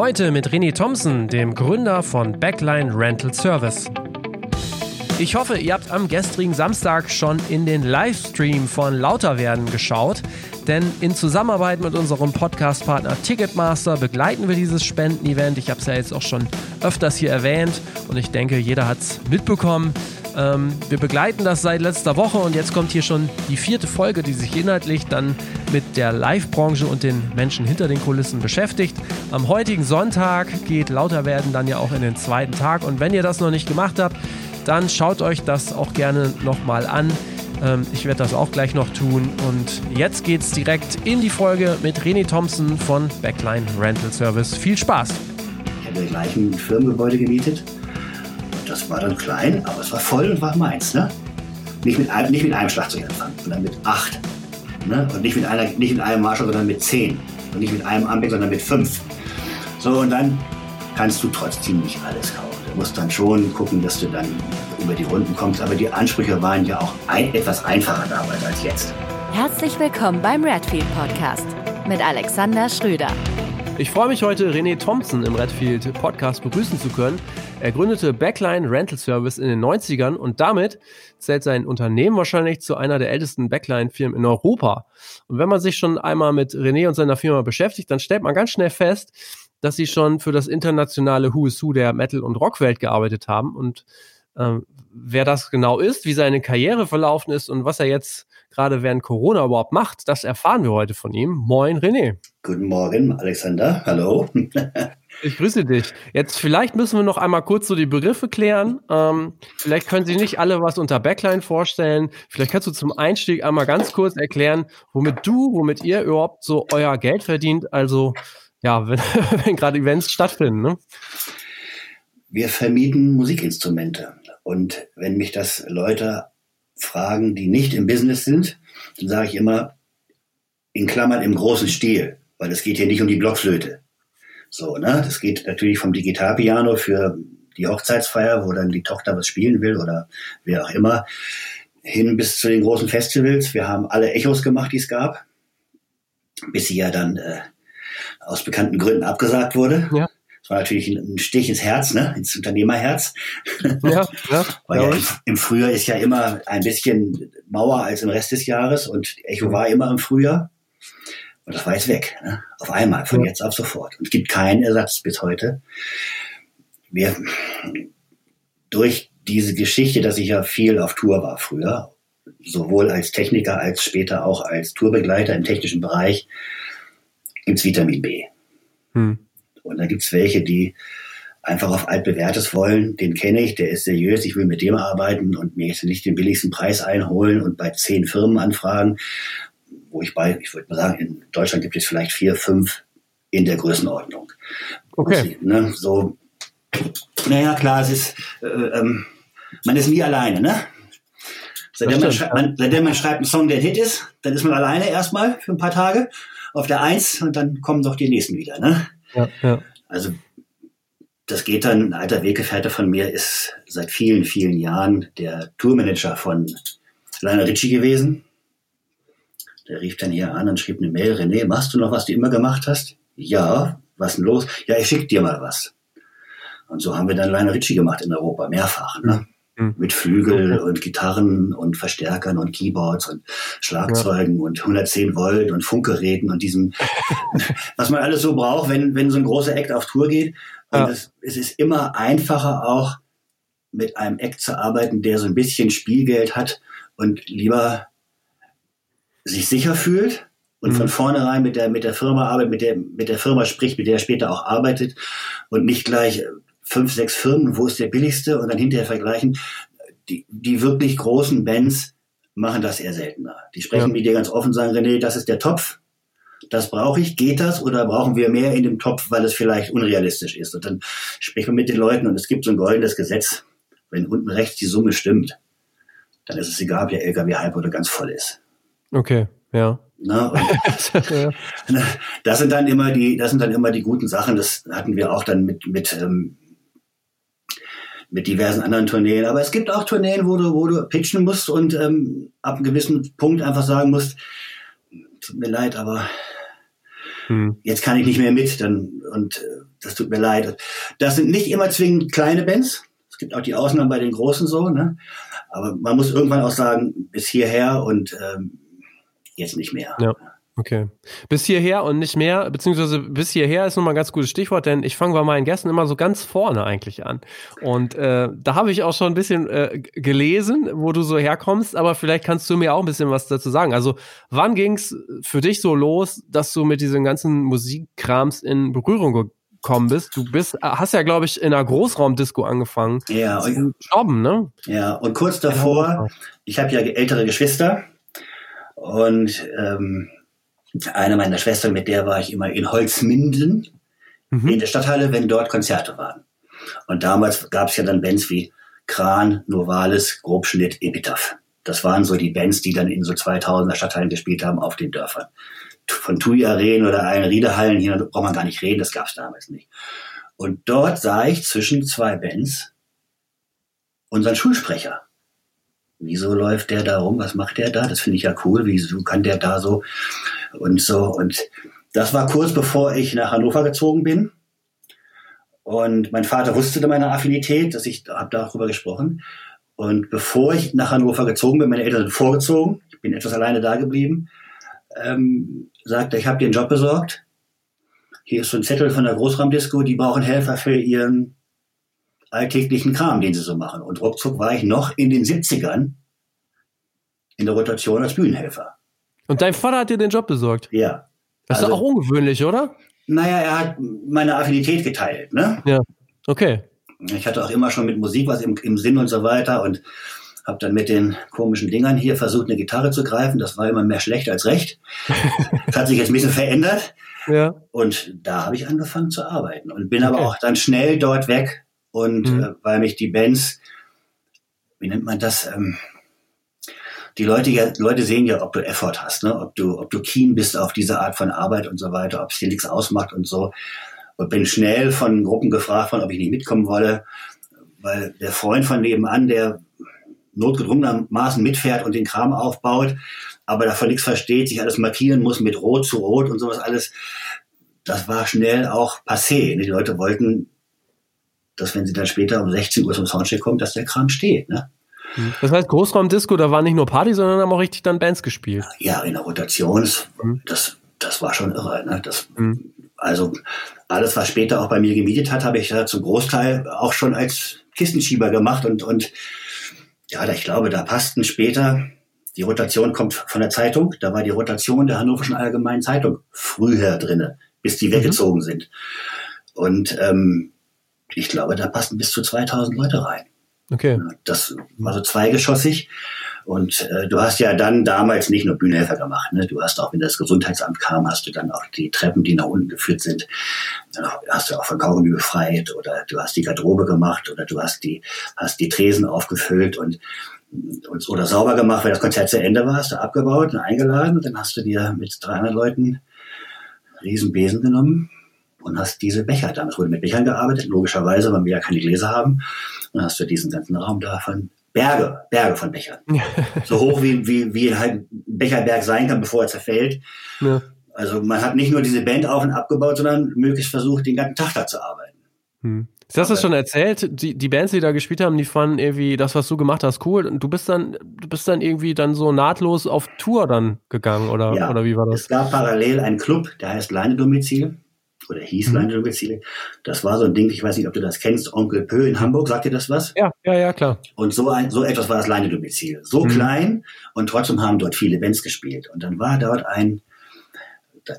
Heute mit René Thompson, dem Gründer von Backline Rental Service. Ich hoffe, ihr habt am gestrigen Samstag schon in den Livestream von Lauterwerden geschaut, denn in Zusammenarbeit mit unserem Podcast-Partner Ticketmaster begleiten wir dieses Spendenevent. Ich habe es ja jetzt auch schon öfters hier erwähnt und ich denke, jeder hat es mitbekommen. Ähm, wir begleiten das seit letzter Woche und jetzt kommt hier schon die vierte Folge, die sich inhaltlich dann mit der Live-Branche und den Menschen hinter den Kulissen beschäftigt. Am heutigen Sonntag geht Lauterwerden dann ja auch in den zweiten Tag und wenn ihr das noch nicht gemacht habt, dann schaut euch das auch gerne nochmal an. Ähm, ich werde das auch gleich noch tun. Und jetzt geht's direkt in die Folge mit René Thompson von Backline Rental Service. Viel Spaß! Ich habe gleich ein Firmengebäude gemietet. Das war dann klein, aber es war voll und war meins. Ne? Nicht, mit einem, nicht mit einem Schlagzeuganfang, sondern mit acht. Ne? Und nicht mit, einer, nicht mit einem Marshall, sondern mit zehn. Und nicht mit einem Ambic, sondern mit fünf. So, und dann kannst du trotzdem nicht alles kaufen. Du musst dann schon gucken, dass du dann über die Runden kommst. Aber die Ansprüche waren ja auch ein, etwas einfacher damals als jetzt. Herzlich willkommen beim Redfield Podcast mit Alexander Schröder. Ich freue mich heute, René Thompson im Redfield Podcast begrüßen zu können. Er gründete Backline Rental Service in den 90ern und damit zählt sein Unternehmen wahrscheinlich zu einer der ältesten Backline-Firmen in Europa. Und wenn man sich schon einmal mit René und seiner Firma beschäftigt, dann stellt man ganz schnell fest, dass sie schon für das internationale Who is Who der Metal- und Rockwelt gearbeitet haben. Und ähm, wer das genau ist, wie seine Karriere verlaufen ist und was er jetzt gerade während Corona überhaupt macht, das erfahren wir heute von ihm. Moin, René. Guten Morgen, Alexander. Hallo. Ich grüße dich. Jetzt vielleicht müssen wir noch einmal kurz so die Begriffe klären. Ähm, vielleicht können Sie nicht alle was unter Backline vorstellen. Vielleicht kannst du zum Einstieg einmal ganz kurz erklären, womit du, womit ihr überhaupt so euer Geld verdient. Also ja, wenn, wenn gerade Events stattfinden. Ne? Wir vermieten Musikinstrumente. Und wenn mich das Leute fragen, die nicht im Business sind, dann sage ich immer, in Klammern im großen Stil, weil es geht hier nicht um die Blockflöte. So, ne? Das geht natürlich vom Digitalpiano für die Hochzeitsfeier, wo dann die Tochter was spielen will oder wer auch immer, hin bis zu den großen Festivals. Wir haben alle Echos gemacht, die es gab, bis sie ja dann äh, aus bekannten Gründen abgesagt wurde. Ja. War natürlich ein Stich ins Herz, ne? ins Unternehmerherz. Ja, ja, Weil ja, im, Frühjahr ist ja immer ein bisschen Mauer als im Rest des Jahres und Echo mhm. war immer im Frühjahr. Und das war jetzt weg. Ne? Auf einmal, von ja. jetzt auf sofort. Und es gibt keinen Ersatz bis heute. Wir, durch diese Geschichte, dass ich ja viel auf Tour war früher, sowohl als Techniker als später auch als Tourbegleiter im technischen Bereich, gibt's Vitamin B. Hm. Und dann gibt's welche, die einfach auf altbewährtes wollen. Den kenne ich, der ist seriös, ich will mit dem arbeiten und mir jetzt nicht den billigsten Preis einholen und bei zehn Firmen anfragen, wo ich bei, ich würde mal sagen, in Deutschland gibt es vielleicht vier, fünf in der Größenordnung. Okay. Ne, so, naja, klar, es ist, äh, ähm, man ist nie alleine, ne? Seitdem man, man, seitdem man schreibt einen Song, der ein Hit ist, dann ist man alleine erstmal für ein paar Tage auf der Eins und dann kommen doch die nächsten wieder. Ne? Ja, ja. Also das geht dann, ein alter Weggefährte von mir ist seit vielen, vielen Jahren der Tourmanager von Lionel Ritchie gewesen. Der rief dann hier an und schrieb eine Mail, René, machst du noch, was du immer gemacht hast? Ja, was denn los? Ja, ich schick dir mal was. Und so haben wir dann Lionel Ritchie gemacht in Europa, mehrfach. Ne? Mhm. Mit Flügel und Gitarren und Verstärkern und Keyboards und Schlagzeugen ja. und 110 Volt und Funkgeräten und diesem, was man alles so braucht, wenn, wenn so ein großer Act auf Tour geht. Und ja. es, es ist immer einfacher auch mit einem Act zu arbeiten, der so ein bisschen Spielgeld hat und lieber sich sicher fühlt und mhm. von vornherein mit der, mit der Firma arbeitet, mit der, mit der Firma spricht, mit der er später auch arbeitet und nicht gleich fünf, sechs Firmen, wo ist der billigste und dann hinterher vergleichen. Die, die wirklich großen Bands machen das eher seltener. Die sprechen ja. mit dir ganz offen, sagen, René, das ist der Topf, das brauche ich, geht das oder brauchen wir mehr in dem Topf, weil es vielleicht unrealistisch ist? Und dann spricht man mit den Leuten und es gibt so ein goldenes Gesetz. Wenn unten rechts die Summe stimmt, dann ist es egal, ob der LKW halb oder ganz voll ist. Okay, ja. Ne? das sind dann immer die, das sind dann immer die guten Sachen. Das hatten wir auch dann mit, mit ähm, mit diversen anderen Tourneen. Aber es gibt auch Tourneen, wo du, wo du pitchen musst und ähm, ab einem gewissen Punkt einfach sagen musst, tut mir leid, aber hm. jetzt kann ich nicht mehr mit, dann, und äh, das tut mir leid. Das sind nicht immer zwingend kleine Bands. Es gibt auch die Ausnahmen bei den großen so, ne? Aber man muss irgendwann auch sagen, bis hierher und ähm, jetzt nicht mehr. Ja. Okay. Bis hierher und nicht mehr, beziehungsweise bis hierher ist nochmal ein ganz gutes Stichwort, denn ich fange bei meinen Gästen immer so ganz vorne eigentlich an. Und äh, da habe ich auch schon ein bisschen äh, gelesen, wo du so herkommst, aber vielleicht kannst du mir auch ein bisschen was dazu sagen. Also, wann ging es für dich so los, dass du mit diesen ganzen Musikkrams in Berührung gekommen bist? Du bist, hast ja, glaube ich, in einer Großraumdisco angefangen. Ja, zu jobben, ne? Ja, und kurz davor, ich habe ja ältere Geschwister und ähm, eine meiner Schwestern, mit der war ich immer in Holzminden mhm. in der Stadthalle, wenn dort Konzerte waren. Und damals gab es ja dann Bands wie Kran, Novalis, Grobschnitt, Epitaph. Das waren so die Bands, die dann in so 2000er Stadthallen gespielt haben auf den Dörfern. Von TUI Arenen oder einen Riederhallen hier braucht man gar nicht reden, das gab es damals nicht. Und dort sah ich zwischen zwei Bands unseren Schulsprecher. Wieso läuft der da rum? Was macht der da? Das finde ich ja cool. Wieso kann der da so? Und so. Und das war kurz bevor ich nach Hannover gezogen bin. Und mein Vater wusste meine Affinität, dass ich habe darüber gesprochen. Und bevor ich nach Hannover gezogen bin, meine Eltern sind vorgezogen, ich bin etwas alleine da geblieben, ähm, sagte, ich habe dir einen Job besorgt. Hier ist so ein Zettel von der Großraumdisco, die brauchen Helfer für ihren alltäglichen Kram, den sie so machen. Und ruckzuck war ich noch in den 70ern in der Rotation als Bühnenhelfer. Und dein Vater hat dir den Job besorgt? Ja. Das ist also, auch ungewöhnlich, oder? Naja, er hat meine Affinität geteilt, ne? Ja. Okay. Ich hatte auch immer schon mit Musik was im, im Sinn und so weiter und habe dann mit den komischen Dingern hier versucht, eine Gitarre zu greifen. Das war immer mehr schlecht als recht. das hat sich jetzt ein bisschen verändert. Ja. Und da habe ich angefangen zu arbeiten und bin okay. aber auch dann schnell dort weg und mhm. äh, weil mich die Bands, wie nennt man das, ähm, die Leute, ja, Leute sehen ja, ob du Effort hast, ne? ob du, ob du keen bist auf diese Art von Arbeit und so weiter, ob es dir nichts ausmacht und so. Und bin schnell von Gruppen gefragt worden, ob ich nicht mitkommen wolle, weil der Freund von nebenan, der notgedrungenermaßen mitfährt und den Kram aufbaut, aber davon nichts versteht, sich alles markieren muss mit Rot zu Rot und sowas alles, das war schnell auch passé. Die Leute wollten, dass wenn sie dann später um 16 Uhr zum Soundcheck kommen, dass der Kram steht. Ne? Das heißt, Großraumdisco, da war nicht nur Party, sondern haben auch richtig dann Bands gespielt. Ja, in der Rotation, mhm. das, das war schon irre. Ne? Das, mhm. Also alles, was später auch bei mir gemietet hat, habe ich da zum Großteil auch schon als Kistenschieber gemacht und, und ja, ich glaube, da passten später, die Rotation kommt von der Zeitung, da war die Rotation der Hannoverschen Allgemeinen Zeitung früher drinne, bis die mhm. weggezogen sind. Und ähm, ich glaube, da passten bis zu 2000 Leute rein. Okay. Das war so zweigeschossig. Und äh, du hast ja dann damals nicht nur Bühnenhelfer gemacht. Ne? Du hast auch, wenn das Gesundheitsamt kam, hast du dann auch die Treppen, die nach unten geführt sind, dann hast du auch von Kaugummi befreit oder du hast die Garderobe gemacht oder du hast die, hast die Tresen aufgefüllt und, und oder sauber gemacht, weil das Konzert zu Ende war, hast du abgebaut und eingeladen und dann hast du dir mit 300 Leuten riesen Besen genommen und hast diese Becher, damals wurde mit Bechern gearbeitet, logischerweise, weil wir ja keine Gläser haben, dann hast du diesen ganzen Raum da von Berge, Berge von Bechern. so hoch wie, wie, wie halt ein Becherberg sein kann, bevor er zerfällt. Ja. Also man hat nicht nur diese Band auf und abgebaut, sondern möglichst versucht, den ganzen Tag da zu arbeiten. Hm. Du hast das schon erzählt, die, die Bands, die da gespielt haben, die fanden irgendwie das, was du gemacht hast, cool. Und du bist dann, du bist dann irgendwie dann so nahtlos auf Tour dann gegangen, oder, ja, oder wie war das? Es gab parallel einen Club, der heißt Leine Domizil oder hieß mhm. Landesdomizile. Das war so ein Ding, ich weiß nicht, ob du das kennst, Onkel Pö in Hamburg, sagt dir das was? Ja, ja, ja, klar. Und so ein, so etwas war das Leinedomizil. So mhm. klein und trotzdem haben dort viele Bands gespielt. Und dann war dort ein,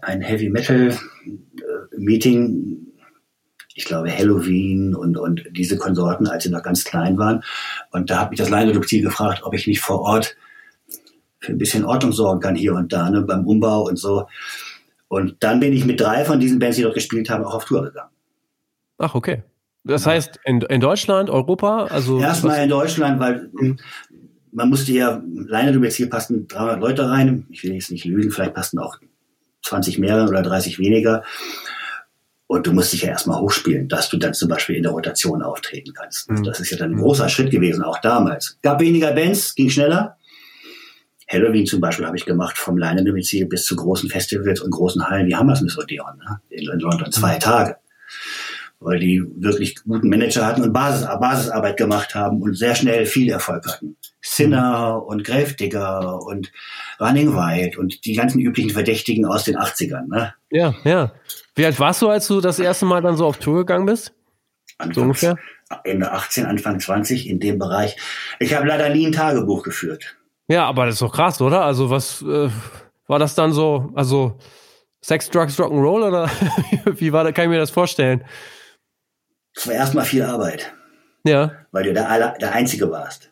ein Heavy Metal äh, Meeting, ich glaube Halloween und, und diese Konsorten, als sie noch ganz klein waren. Und da hat mich das Leinedomizil gefragt, ob ich nicht vor Ort für ein bisschen Ordnung sorgen kann hier und da, ne, beim Umbau und so. Und dann bin ich mit drei von diesen Bands, die dort gespielt haben, auch auf Tour gegangen. Ach, okay. Das ja. heißt, in, in Deutschland, Europa, also. Erstmal in Deutschland, weil mhm. man musste ja, alleine du jetzt hier passen 300 Leute rein. Ich will jetzt nicht lügen, vielleicht passen auch 20 mehr oder 30 weniger. Und du musst dich ja erstmal hochspielen, dass du dann zum Beispiel in der Rotation auftreten kannst. Mhm. Das ist ja dann ein großer Schritt gewesen, auch damals. Gab weniger Bands, ging schneller. Halloween zum Beispiel habe ich gemacht, vom Leinendomizil bis zu großen Festivals und großen Hallen wie Hammersmith Odeon ne? in, in London. Zwei mhm. Tage. Weil die wirklich guten Manager hatten und Basis, Basisarbeit gemacht haben und sehr schnell viel Erfolg hatten. Sinner und Gravedigger und Running Wild und die ganzen üblichen Verdächtigen aus den 80ern. Ne? Ja, ja. Wie alt warst du, als du das erste Mal dann so auf Tour gegangen bist? Anfangs, so ungefähr? Ende 18, Anfang 20 in dem Bereich. Ich habe leider nie ein Tagebuch geführt. Ja, aber das ist doch krass, oder? Also was äh, war das dann so? Also Sex, Drugs, Rock'n'Roll oder wie war da? Kann ich mir das vorstellen? Es war erstmal viel Arbeit. Ja. Weil du der, der Einzige warst.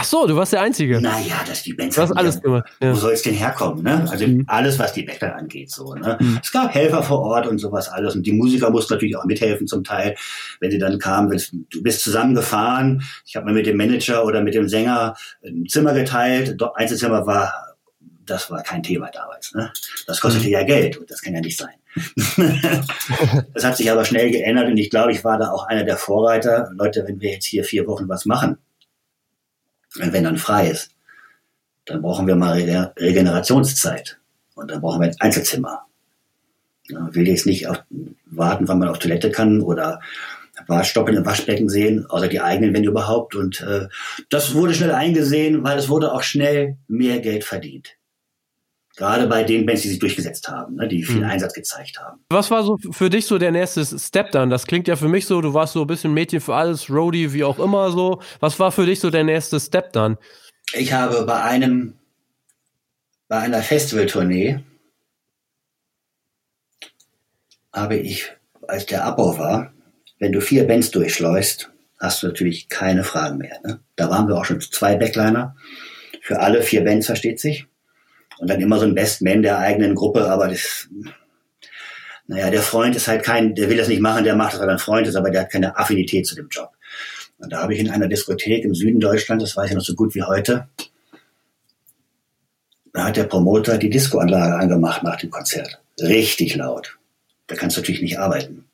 Ach so, du warst der Einzige. Naja, dass die Bands. Du hast alles gemacht. Ja. Wo soll es denn herkommen? Ne? Also mhm. alles, was die Bäcker angeht, so. Ne? Mhm. Es gab Helfer vor Ort und sowas alles. Und die Musiker mussten natürlich auch mithelfen zum Teil, wenn sie dann kamen. Du bist zusammengefahren. Ich habe mir mit dem Manager oder mit dem Sänger ein Zimmer geteilt. Einzelzimmer war, das war kein Thema damals. Ne? Das kostete mhm. ja Geld und das kann ja nicht sein. das hat sich aber schnell geändert und ich glaube, ich war da auch einer der Vorreiter. Leute, wenn wir jetzt hier vier Wochen was machen, und wenn dann frei ist, dann brauchen wir mal Regenerationszeit. Und dann brauchen wir ein Einzelzimmer. Ja, will jetzt nicht auf, warten, wann man auf Toilette kann oder Waschstoppeln im Waschbecken sehen, außer die eigenen, wenn überhaupt. Und äh, das wurde schnell eingesehen, weil es wurde auch schnell mehr Geld verdient. Gerade bei den Bands, die sich durchgesetzt haben, ne, die viel mhm. Einsatz gezeigt haben. Was war so für dich so der nächste Step dann? Das klingt ja für mich so, du warst so ein bisschen Mädchen für alles, Roadie, wie auch immer so. Was war für dich so der nächste Step dann? Ich habe bei einem, bei einer Festivaltournee, habe ich, als der Abbau war, wenn du vier Bands durchschleust, hast du natürlich keine Fragen mehr. Ne? Da waren wir auch schon zwei Backliner. Für alle vier Bands versteht sich und dann immer so ein Best Man der eigenen Gruppe, aber das, naja, der Freund ist halt kein, der will das nicht machen, der macht das, weil er ein Freund ist, aber der hat keine Affinität zu dem Job. Und da habe ich in einer Diskothek im Süden Deutschlands, das weiß ich noch so gut wie heute, da hat der Promoter die Discoanlage angemacht nach dem Konzert. Richtig laut. Da kannst du natürlich nicht arbeiten.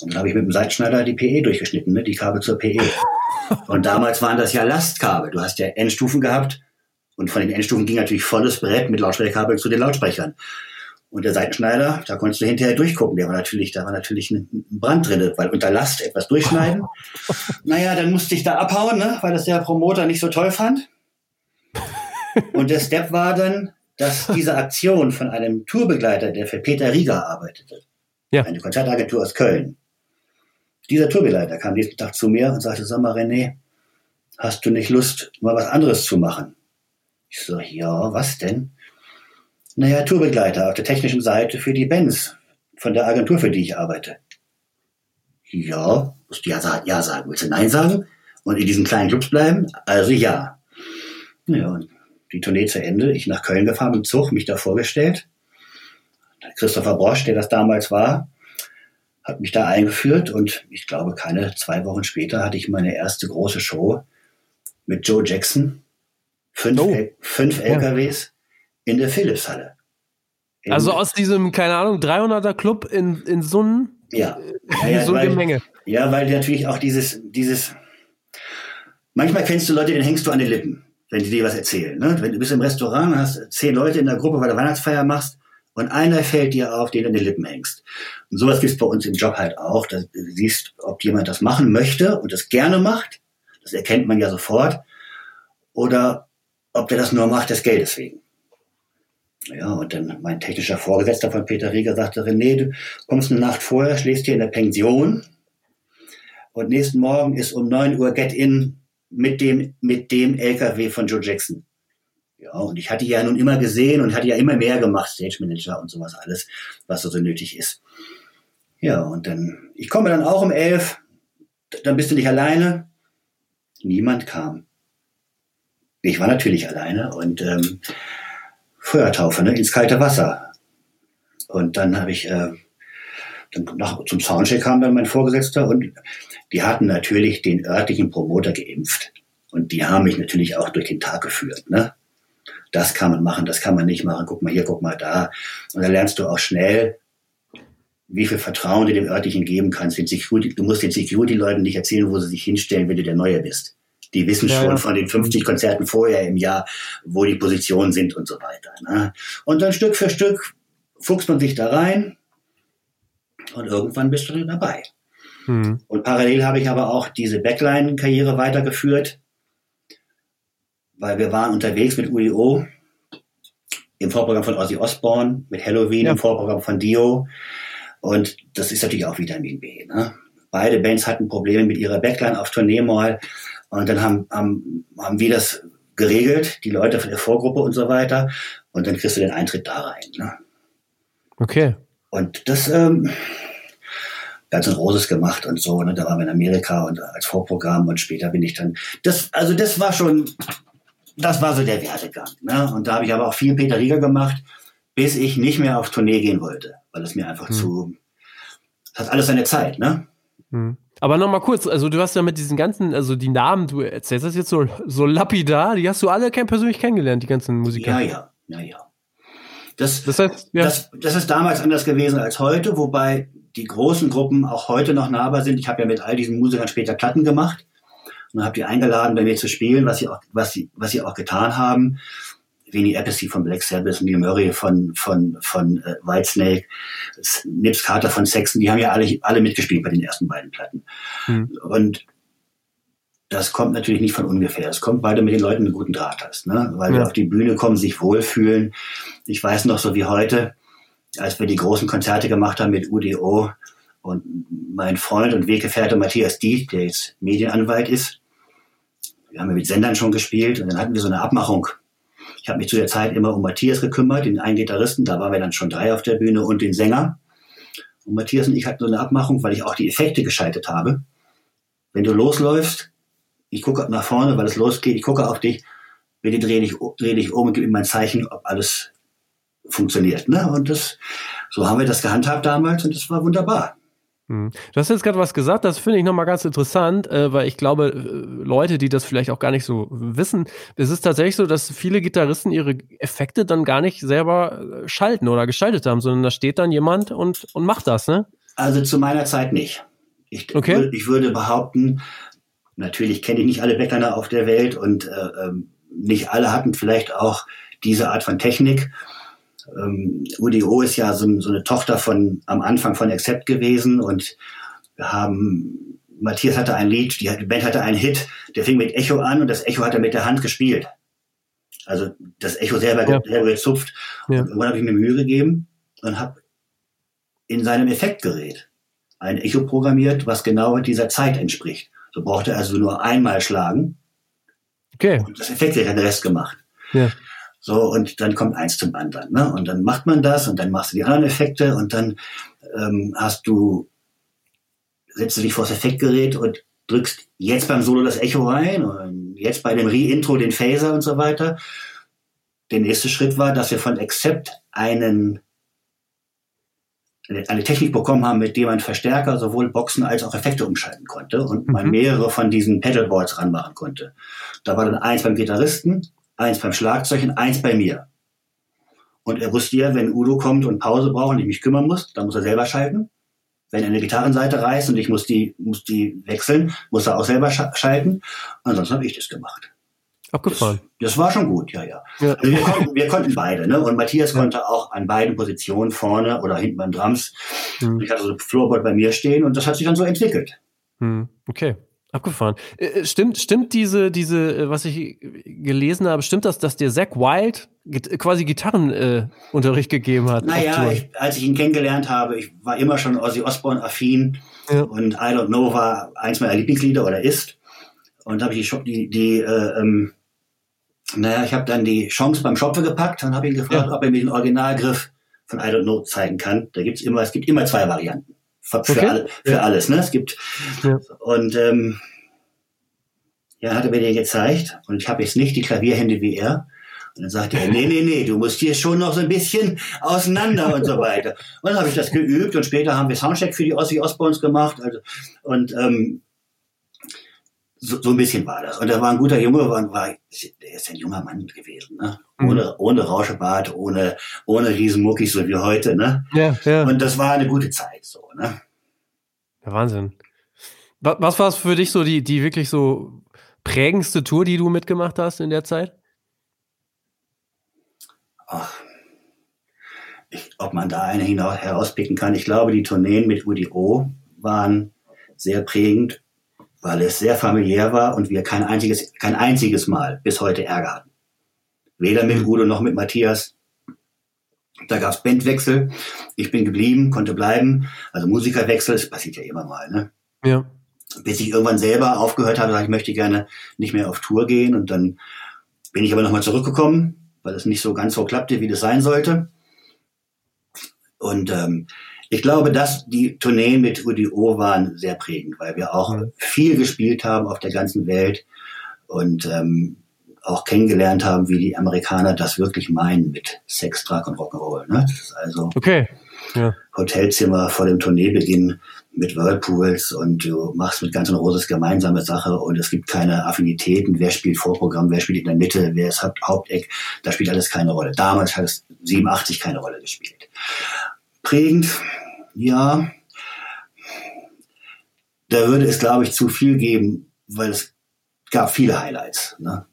Und dann habe ich mit dem Seitschneider die PE durchgeschnitten, ne? die Kabel zur PE. Und damals waren das ja Lastkabel. Du hast ja Endstufen gehabt und von den Endstufen ging natürlich volles Brett mit Lautsprecherkabel zu den Lautsprechern. Und der Seitenschneider, da konntest du hinterher durchgucken. Der war natürlich, da war natürlich ein Brand drin, weil unter Last etwas durchschneiden. naja, dann musste ich da abhauen, ne, weil das der Promoter nicht so toll fand. Und der Step war dann, dass diese Aktion von einem Tourbegleiter, der für Peter Rieger arbeitete, ja. eine Konzertagentur aus Köln. Dieser Tourbegleiter kam diesen Tag zu mir und sagte, sag mal, René, hast du nicht Lust, mal was anderes zu machen? Ich so, ja, was denn? Naja, Tourbegleiter auf der technischen Seite für die Bands von der Agentur, für die ich arbeite. Ja, musst du ja, sagen, ja sagen. Willst du Nein sagen? Und in diesen kleinen Clubs bleiben? Also ja. Ja, und die Tournee zu Ende. Ich nach Köln gefahren im Zug, mich da vorgestellt. Christopher Brosch, der das damals war, hat mich da eingeführt und ich glaube, keine zwei Wochen später hatte ich meine erste große Show mit Joe Jackson Fünf, oh. fünf LKWs in der Philipshalle. Also aus diesem, keine Ahnung, 300er Club in, in so einem ja. ja, ja so eine Menge. Ja, weil natürlich auch dieses, dieses, manchmal kennst du Leute, denen hängst du an den Lippen, wenn die dir was erzählen. Ne? Wenn du bist im Restaurant und hast zehn Leute in der Gruppe, weil du Weihnachtsfeier machst und einer fällt dir auf, den du an den Lippen hängst. Und sowas gibt es bei uns im Job halt auch. Da du siehst, ob jemand das machen möchte und das gerne macht. Das erkennt man ja sofort. Oder ob der das nur macht des Geldes wegen. Ja, und dann mein technischer Vorgesetzter von Peter Rieger sagte, René, du kommst eine Nacht vorher, schläfst hier in der Pension und nächsten Morgen ist um 9 Uhr Get-In mit dem, mit dem LKW von Joe Jackson. Ja, und ich hatte ja nun immer gesehen und hatte ja immer mehr gemacht, Stage Manager und sowas alles, was so, nötig ist. Ja, und dann, ich komme dann auch um elf, dann bist du nicht alleine. Niemand kam. Ich war natürlich alleine und ähm, Feuertaufe, ne, ins kalte Wasser. Und dann habe ich, äh, dann nach, zum Soundcheck kam dann mein Vorgesetzter und die hatten natürlich den örtlichen Promoter geimpft. Und die haben mich natürlich auch durch den Tag geführt. Ne? Das kann man machen, das kann man nicht machen. Guck mal hier, guck mal da. Und dann lernst du auch schnell, wie viel Vertrauen du dem örtlichen geben kannst. Du musst den Security-Leuten nicht erzählen, wo sie sich hinstellen, wenn du der Neue bist. Die wissen Ja, schon ja. von den 50 Konzerten vorher im Jahr, wo die Positionen sind und so weiter. Ne? Und dann Stück für Stück fuchst man sich da rein und irgendwann bist du dann dabei. Hm. Und parallel habe ich aber auch diese Backline-Karriere weitergeführt, weil wir waren unterwegs mit UDO im Vorprogramm von Ozzy Osbourne, mit Halloween Ja. im Vorprogramm von Dio. Und das ist natürlich auch Vitamin B. Ne? Beide Bands hatten Probleme mit ihrer Backline auf Tournee mal. Und dann haben, haben, haben wir das geregelt, die Leute von der Vorgruppe und so weiter. Und dann kriegst du den Eintritt da rein. Ne? Okay. Und das, ähm, ganz in Roses gemacht und so, ne? Da waren wir in Amerika und als Vorprogramm und später bin ich dann. Das, also das war schon, das war so der Werdegang. Ne? Und da habe ich aber auch viel Peter Rieger gemacht, bis ich nicht mehr auf Tournee gehen wollte, weil es mir einfach Hm. zu. Das hat alles seine Zeit, ne? Hm. Aber nochmal kurz, also du hast ja mit diesen ganzen, also die Namen, du erzählst das jetzt so, so lapidar, die hast du alle kenn persönlich kennengelernt, die ganzen Musiker. Ja, ja, ja, ja. Das, Das heißt, ja. Das, das ist damals anders gewesen als heute, wobei die großen Gruppen auch heute noch nahbar sind. Ich habe ja mit all diesen Musikern später Platten gemacht und habe die eingeladen, bei mir zu spielen, was sie auch, was sie, was sie auch getan haben. Vinnie Appice von Black Sabbath, Neil Murray von, von, von äh, Whitesnake, Nips Carter von Saxon, die haben ja alle, alle mitgespielt bei den ersten beiden Platten. Hm. Und das kommt natürlich nicht von ungefähr. Es kommt, weil du mit den Leuten einen guten Draht hast, ne? weil Ja. wir auf die Bühne kommen, sich wohlfühlen. Ich weiß noch so wie heute, als wir die großen Konzerte gemacht haben mit UDO und mein Freund und Weggefährte Matthias Diet, der jetzt Medienanwalt ist, wir haben ja mit Sendern schon gespielt und dann hatten wir so eine Abmachung. Ich habe mich zu der Zeit immer um Matthias gekümmert, den einen Gitarristen, da waren wir dann schon drei auf der Bühne und den Sänger. Und Matthias und ich hatten so eine Abmachung, weil ich auch die Effekte geschaltet habe. Wenn du losläufst, ich gucke nach vorne, weil es losgeht, ich gucke auf dich, bitte dreh dich, dreh dich um und gib mir mein Zeichen, ob alles funktioniert. Ne? Und das, so haben wir das gehandhabt damals und das war wunderbar. Hm. Du hast jetzt gerade was gesagt, das finde ich nochmal ganz interessant, äh, weil ich glaube, äh, Leute, die das vielleicht auch gar nicht so wissen, es ist tatsächlich so, dass viele Gitarristen ihre Effekte dann gar nicht selber äh, schalten oder geschaltet haben, sondern da steht dann jemand und, und macht das, ne? Also zu meiner Zeit nicht. Ich, Okay. wür- ich würde behaupten, natürlich kenne ich nicht alle Bäckerner auf der Welt und äh, ähm, nicht alle hatten vielleicht auch diese Art von Technik. Ähm, UDO ist ja so, so eine Tochter von am Anfang von Accept gewesen und wir haben Matthias hatte ein Lied, die, die Band hatte einen Hit, der fing mit Echo an und das Echo hat er mit der Hand gespielt. Also das Echo selber, Ja. selber gezupft. Ja. Und irgendwann habe ich mir Mühe gegeben und habe in seinem Effektgerät ein Echo programmiert, was genau dieser Zeit entspricht. So brauchte er also nur einmal schlagen Okay. und das Effektgerät hat den Rest gemacht. Ja. So, und dann kommt eins zum anderen. Ne? Und dann macht man das und dann machst du die anderen Effekte und dann ähm, hast du, setzt du dich vor das Effektgerät und drückst jetzt beim Solo das Echo rein und jetzt bei dem Re-Intro den Phaser und so weiter. Der nächste Schritt war, dass wir von Accept einen eine Technik bekommen haben, mit dem man Verstärker sowohl Boxen als auch Effekte umschalten konnte und man Mhm. mehrere von diesen Pedalboards ranmachen konnte. Da war dann eins beim Gitarristen, eins beim Schlagzeug und eins bei mir. Und er wusste ja, wenn Udo kommt und Pause braucht und ich mich kümmern muss, dann muss er selber schalten. Wenn er eine Gitarrenseite reißt und ich muss die, muss die wechseln, muss er auch selber scha schalten. Ansonsten habe ich das gemacht. Abgefahren. Das war schon gut, ja, ja. Ja. Also wir, konnten, wir konnten beide, ne? Und Matthias konnte auch an beiden Positionen vorne oder hinten beim Drums. Hm. Ich hatte so ein Floorboard bei mir stehen und das hat sich dann so entwickelt. Hm, okay. Abgefahren. Äh, äh, stimmt, stimmt diese, diese, äh, was ich gelesen habe, stimmt das, dass dir Zack Wild quasi Gitarrenunterricht äh, gegeben hat? Naja, ich, als ich ihn kennengelernt habe, ich war immer schon Ozzy Osbourne affin Ja. und I Don't Know war eins meiner Lieblingslieder oder ist. Und da habe ich die, die äh, ähm, naja, ich habe dann die Chance beim Schopfe gepackt und habe ihn gefragt, Ja. ob er mir den Originalgriff von I Don't Know zeigen kann. Da gibt's immer, es gibt immer zwei Varianten. Für, für, Okay. alle, für Ja. alles, ne? Es gibt Ja. und ähm, ja, hat er mir den gezeigt und ich habe jetzt nicht die Klavierhände wie er. Und dann sagte er, nee, nee, nee, du musst hier schon noch so ein bisschen auseinander und so weiter. Und dann habe ich das geübt und später haben wir Soundcheck für die Ozzy Osbournes gemacht. Also, und ähm, so, so ein bisschen war das. Und er war ein guter Junge, war, war der ist ein junger Mann gewesen, ne? Mhm. Ohne, ohne Rauschebart, ohne, ohne Riesenmuckis, so wie heute, ne? Ja, ja. Und das war eine gute Zeit, so, ne? Ja, Wahnsinn. Was, was war es für dich so, die, die wirklich so prägendste Tour, die du mitgemacht hast in der Zeit? Ach, ich, ob man da eine herauspicken kann. Ich glaube, die Tourneen mit UDO waren sehr prägend, weil es sehr familiär war und wir kein einziges, kein einziges Mal bis heute Ärger hatten. Weder mit Udo noch mit Matthias. Da gab es Bandwechsel. Ich bin geblieben, konnte bleiben. Also Musikerwechsel, das passiert ja immer mal. Ne? Ja. Bis ich irgendwann selber aufgehört habe, ich möchte gerne nicht mehr auf Tour gehen. Und dann bin ich aber nochmal zurückgekommen, weil es nicht so ganz so klappte, wie das sein sollte. Und ähm, ich glaube, dass die Tourneen mit UDO waren sehr prägend, weil wir auch mhm. viel gespielt haben auf der ganzen Welt und ähm, auch kennengelernt haben, wie die Amerikaner das wirklich meinen mit Sex, Drag und Rock'n'Roll. Ne? Das ist also okay. ja. Hotelzimmer vor dem Tourneebeginn mit Whirlpools und du machst mit Ganz und Roses gemeinsame Sache und es gibt keine Affinitäten, wer spielt Vorprogramm, wer spielt in der Mitte, wer ist Haupteck, da spielt alles keine Rolle. Damals hat es 87 keine Rolle gespielt. Prägend, ja, da würde es, glaube ich, zu viel geben, weil es gab viele Highlights. Ne?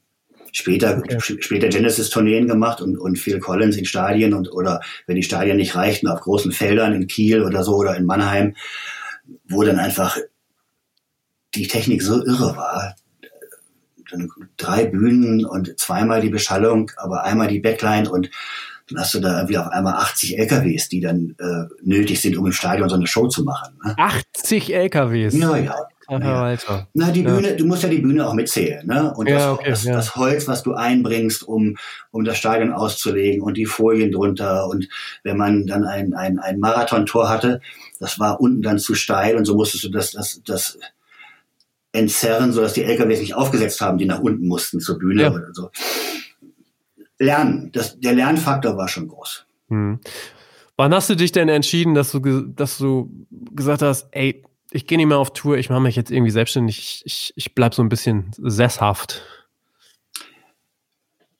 Später, okay. später Genesis-Tourneen gemacht und, und Phil Collins in Stadien und oder wenn die Stadien nicht reichten, auf großen Feldern in Kiel oder so oder in Mannheim, wo dann einfach die Technik so irre war. Drei Bühnen und zweimal die Beschallung, aber einmal die Backline und dann hast du da irgendwie auf einmal 80 LKWs, die dann äh, nötig sind, um im Stadion so eine Show zu machen. Ne? 80 LKWs? Ja, ja. Ja. Na, die Bühne, du musst ja die Bühne auch mitzählen, ne? Und ja, das, okay, das, ja. das, Holz, was du einbringst, um, um das Stadion auszulegen und die Folien drunter. Und wenn man dann ein, ein, ein Marathontor hatte, das war unten dann zu steil und so musstest du das, das, das entzerren, sodass die LKWs nicht aufgesetzt haben, die nach unten mussten zur Bühne Ja. oder so. Lernen, das, der Lernfaktor war schon groß. Hm. Wann hast du dich denn entschieden, dass du, dass du gesagt hast, ey, ich gehe nicht mehr auf Tour, ich mache mich jetzt irgendwie selbstständig, ich, ich bleib so ein bisschen sesshaft.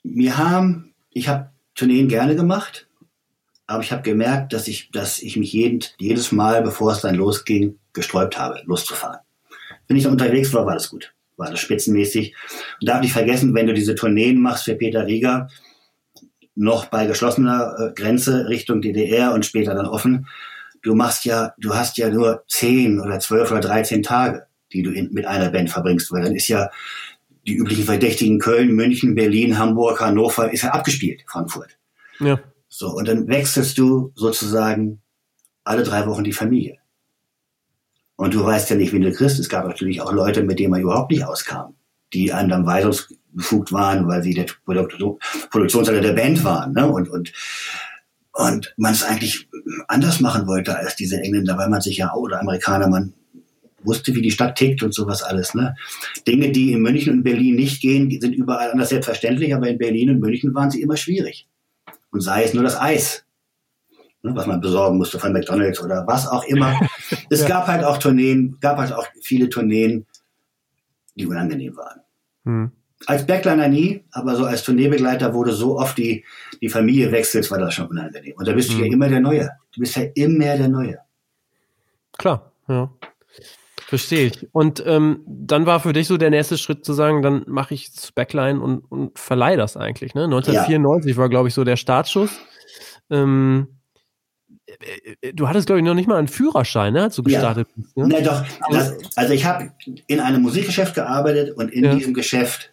mir haben, ich habe Tourneen gerne gemacht, aber ich habe gemerkt, dass ich, dass ich mich jeden, jedes Mal, bevor es dann losging, gesträubt habe, loszufahren. Wenn ich dann unterwegs war, war das gut. War das spitzenmäßig. Und darf nicht vergessen, wenn du diese Tourneen machst für Peter Rieger, noch bei geschlossener äh, Grenze Richtung DDR und später dann offen, du machst ja, du hast ja nur zehn oder zwölf oder dreizehn Tage, die du in, mit einer Band verbringst, weil dann ist ja die üblichen Verdächtigen Köln, München, Berlin, Hamburg, Hannover ist ja abgespielt, Frankfurt. Ja. So, und dann wechselst du sozusagen alle drei Wochen die Familie. Und du weißt ja nicht, wen du kriegst. Es gab natürlich auch Leute, mit denen man überhaupt nicht auskam, die einem dann weisungsbefugt waren, weil sie der Produ- Produktionsleiter der Band waren. Ne? Und, und, und man es eigentlich anders machen wollte als diese Engländer, weil man sich ja, oder Amerikaner, man wusste, wie die Stadt tickt und sowas alles. Ne? Dinge, die in München und Berlin nicht gehen, die sind überall anders selbstverständlich, aber in Berlin und München waren sie immer schwierig. Und sei es nur das Eis, ne, was man besorgen musste von McDonalds oder was auch immer. es Ja. gab halt auch Tourneen, gab halt auch viele Tourneen, die unangenehm waren. Hm. Als Backliner nie, aber so als Tourneebegleiter wurde so oft die, die Familie wechselt, war das schon unangenehm. Und da bist du Mhm. ja immer der Neue. Du bist ja immer der Neue. Klar, ja. Verstehe ich. Und ähm, dann war für dich so der nächste Schritt zu sagen, dann mache ich das Backline und, und verleihe das eigentlich. Ne? 1994 war, glaube ich, so der Startschuss. Ähm, äh, äh, du hattest, glaube ich, noch nicht mal einen Führerschein, ne, als du Ja. gestartet bist. Ne? Na doch, das, also ich habe in einem Musikgeschäft gearbeitet und in Ja. diesem Geschäft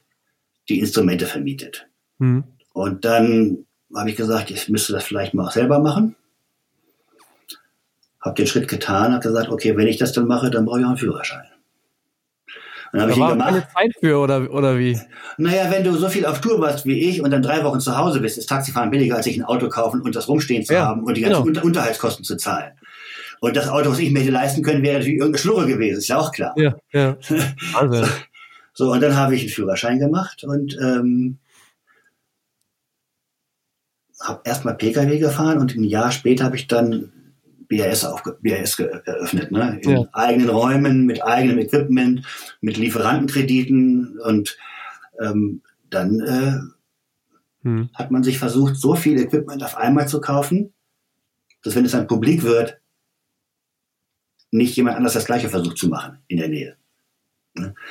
die Instrumente vermietet. Hm. Und dann habe ich gesagt, ich müsste das vielleicht mal auch selber machen. Habe den Schritt getan, habe gesagt, okay, wenn ich das dann mache, dann brauche ich auch einen Führerschein. Und dann habe Da ich ihn gemacht. keine Zeit für, oder, oder wie? Naja, wenn du so viel auf Tour warst wie ich und dann drei Wochen zu Hause bist, ist Taxifahren billiger, als sich ein Auto kaufen und das rumstehen zu Ja, haben und die ganzen genau. Unter Unterhaltskosten zu zahlen. Und das Auto, was ich mir hätte leisten können, wäre natürlich irgendeine Schnurre gewesen, ist ja auch klar. Ja, ja. Wahnsinn. So, und dann habe ich einen Führerschein gemacht und ähm, habe erstmal Pkw gefahren und ein Jahr später habe ich dann BRS, aufge ge- eröffnet, ne? in Ja. eigenen Räumen, mit eigenem Equipment, mit Lieferantenkrediten und ähm, dann äh, Hm. hat man sich versucht, so viel Equipment auf einmal zu kaufen, dass wenn es dann publik wird, nicht jemand anders das gleiche versucht zu machen in der Nähe.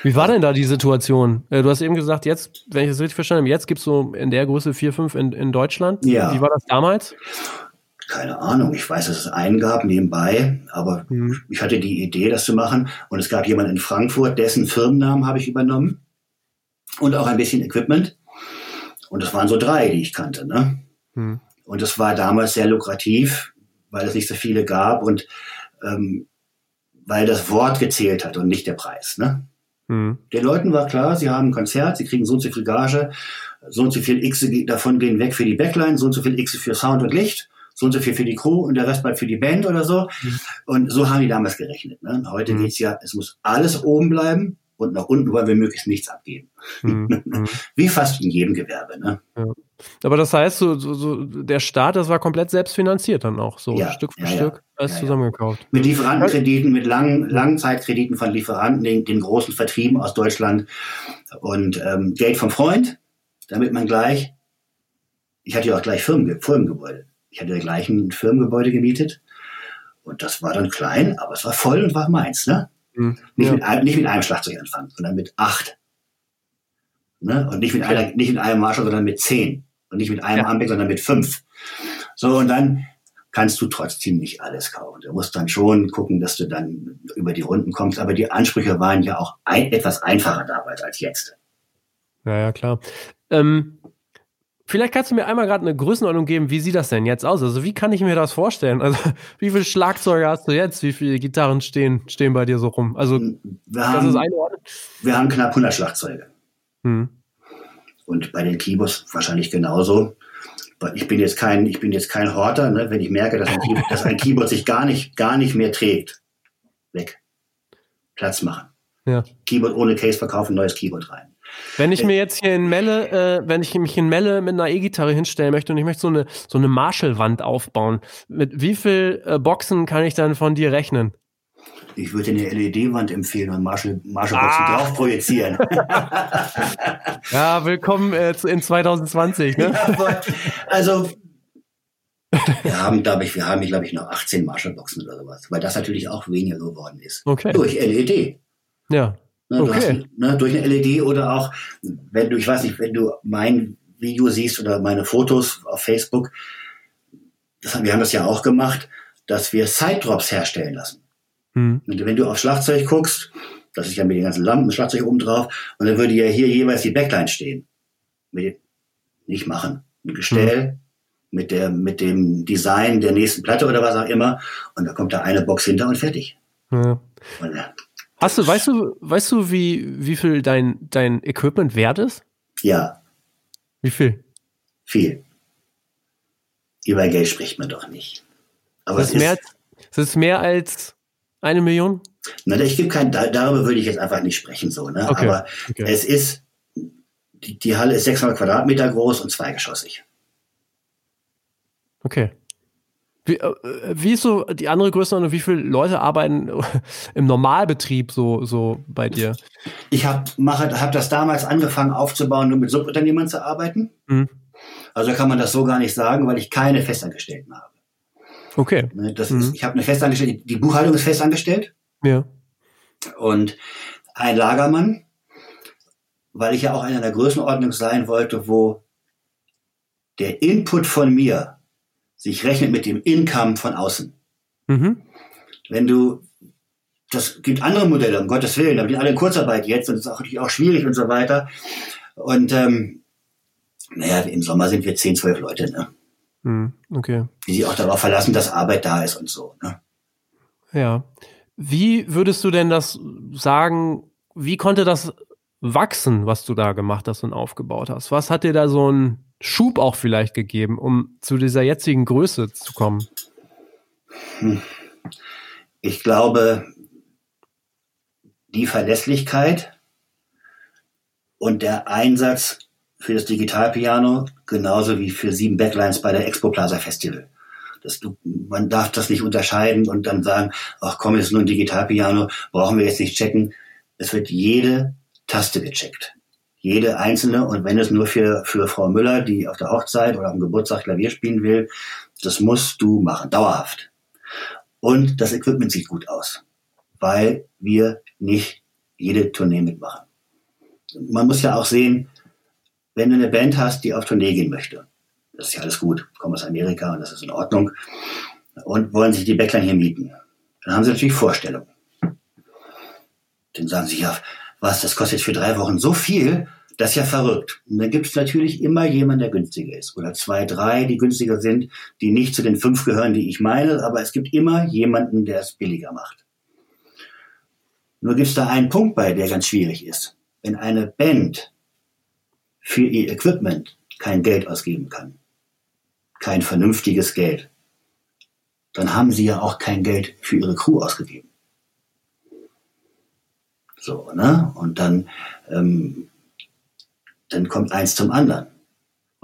Wie war denn da die Situation? Äh, du hast eben gesagt, jetzt, wenn ich das richtig verstanden habe, jetzt gibt es so in der Größe vier, fünf in, in Deutschland. Ja. Wie war das damals? Keine Ahnung, ich weiß, dass es einen gab nebenbei, aber Mhm. ich hatte die Idee, das zu machen. Und es gab jemanden in Frankfurt, dessen Firmennamen habe ich übernommen. Und auch ein bisschen Equipment. Und das waren so drei, die ich kannte. Ne? Hm. Und es war damals sehr lukrativ, weil es nicht so viele gab und ähm, weil das Wort gezählt hat und nicht der Preis. Ne? Hm. Den Leuten war klar, sie haben ein Konzert, sie kriegen so und so viel Gage, so und so viel X davon gehen weg für die Backline, so und so viel X für Sound und Licht, so und so viel für die Crew und der Rest bleibt für die Band oder so. Und so haben die damals gerechnet. Ne? Heute Mhm. geht's ja, es muss alles oben bleiben und nach unten wollen wir möglichst nichts abgeben. Hm. Hm. Wie fast in jedem Gewerbe. Ne? Aber das heißt, so, so, so der Staat, das war komplett selbstfinanziert dann auch, so Ja, Stück für ja, ja. Stück, alles Ja, ja. zusammengekauft. Mit Lieferantenkrediten, mit langen Langzeitkrediten von Lieferanten, den, den großen Vertrieben aus Deutschland und ähm, Geld vom Freund, damit man gleich, ich hatte ja auch gleich Firmen, Firmengebäude. Ich hatte gleich ein Firmengebäude gemietet und das war dann klein, aber es war voll und war meins. Ne? Hm. Nicht, Ja. mit einem, nicht mit einem Schlagzeug anfangen, sondern mit acht. Ne? Und nicht mit, einer, nicht mit einem Marshall, sondern mit zehn. Und nicht mit einem Ja. Ambeck, sondern mit fünf. So, und dann kannst du trotzdem nicht alles kaufen. Du musst dann schon gucken, dass du dann über die Runden kommst. Aber die Ansprüche waren ja auch ein, etwas einfacher damals als jetzt. Ja, ja, klar. Ähm, vielleicht kannst du mir einmal gerade eine Größenordnung geben, wie sieht das denn jetzt aus? Also wie kann ich mir das vorstellen? Also wie viele Schlagzeuge hast du jetzt? Wie viele Gitarren stehen, stehen bei dir so rum? Also Wir haben, wir haben knapp 100 Schlagzeuge. Hm. Und bei den Keyboards wahrscheinlich genauso. Ich bin jetzt kein, ich bin jetzt kein Horter, ne? wenn ich merke, dass ein, Keyboard, dass ein Keyboard sich gar nicht, gar nicht mehr trägt. Weg. Platz machen. Ja. Keyboard ohne Case verkaufen, neues Keyboard rein. Wenn ich mir jetzt hier in Melle, äh, wenn ich mich in Melle mit einer E-Gitarre hinstellen möchte und ich möchte so eine, so eine Marshall-Wand aufbauen, mit wie viel äh, Boxen kann ich dann von dir rechnen? Ich würde eine LED-Wand empfehlen und Marshall, Marshall-Boxen Ah. drauf projizieren. Ja, willkommen äh, in 2020, ne? also, wir haben, glaube ich, wir haben, glaube ich, noch 18 Marshall-Boxen oder sowas, weil das natürlich auch weniger geworden ist. Okay. Durch LED. Ja. Ne, du Okay. hast, ne, durch eine LED oder auch, wenn du, ich weiß nicht, wenn du mein Video siehst oder meine Fotos auf Facebook, das wir haben das ja auch gemacht, dass wir Side-Drops herstellen lassen. Hm. Und wenn du auf Schlagzeug guckst, das ist ja mit den ganzen Lampen, Schlagzeug oben drauf, und dann würde ja hier jeweils die Backline stehen. Mit, nicht machen. Ein Gestell, mit, der, mit dem Design der nächsten Platte oder was auch immer, und da kommt da eine Box hinter und fertig. Ja. Und, ja, Hast du, weißt du, weißt du, wie, wie viel dein, dein Equipment wert ist? ja, Wie viel? viel. Über Geld spricht man doch nicht. Aber Ist es es mehr, ist, als- ist mehr als eine Million? na, ich gebe kein, da- darüber würde ich jetzt einfach nicht sprechen, so, ne? Okay, Aber okay. es ist, die, die Halle ist 600 Quadratmeter groß und zweigeschossig. Okay. Wie, äh, wie ist so die andere Größenordnung? Wie viele Leute arbeiten im Normalbetrieb so, so bei dir? Ich habe hab das damals angefangen aufzubauen, nur mit Subunternehmern zu arbeiten. Mhm. Also kann man das so gar nicht sagen, weil ich keine Festangestellten habe. Okay. Ne, Das Mhm. ist, ich habe eine Festangestellte, die Buchhaltung ist festangestellt Ja. und ein Lagermann, weil ich ja auch in einer Größenordnung sein wollte, wo der Input von mir sich rechnet mit dem Income von außen. Mhm. wenn du, das gibt andere Modelle, um Gottes Willen, aber die alle in Kurzarbeit jetzt und es ist auch natürlich auch schwierig und so weiter. Und ähm, naja, im Sommer sind wir 10, 12 Leute, ne? Mhm. Okay. die sich auch darauf verlassen, dass Arbeit da ist und so. Ne? Ja. Wie würdest du denn das sagen? Wie konnte das wachsen, was du da gemacht hast und aufgebaut hast? Was hat dir da so einen Schub auch vielleicht gegeben, um zu dieser jetzigen Größe zu kommen? Ich glaube, die Verlässlichkeit und der Einsatz für das Digitalpiano, genauso wie für sieben Backlines bei der Expo Plaza Festival. Das, man darf das nicht unterscheiden und dann sagen, ach komm, ist nur ein Digitalpiano, brauchen wir jetzt nicht checken. Es wird jede Taste gecheckt. Jede einzelne und wenn es nur für, für Frau Müller, die auf der Hochzeit oder am Geburtstag Klavier spielen will, das musst du machen, dauerhaft. Und das Equipment sieht gut aus, weil wir nicht jede Tournee mitmachen. Man muss ja auch sehen, wenn du eine Band hast, die auf Tournee gehen möchte, das ist ja alles gut, kommen aus Amerika und das ist in Ordnung, und wollen sich die Backline hier mieten, dann haben sie natürlich Vorstellungen. Dann sagen sie, ja, was, das kostet jetzt für drei Wochen so viel, das ist ja verrückt. Und dann gibt es natürlich immer jemanden, der günstiger ist. Oder zwei, drei, die günstiger sind, die nicht zu den fünf gehören, die ich meine, aber es gibt immer jemanden, der es billiger macht. Nur gibt es da einen Punkt bei, der ganz schwierig ist. Wenn eine Band für ihr Equipment kein Geld ausgeben kann, kein vernünftiges Geld, dann haben sie ja auch kein Geld für ihre Crew ausgegeben. So, ne? Und dann ähm, dann kommt eins zum anderen.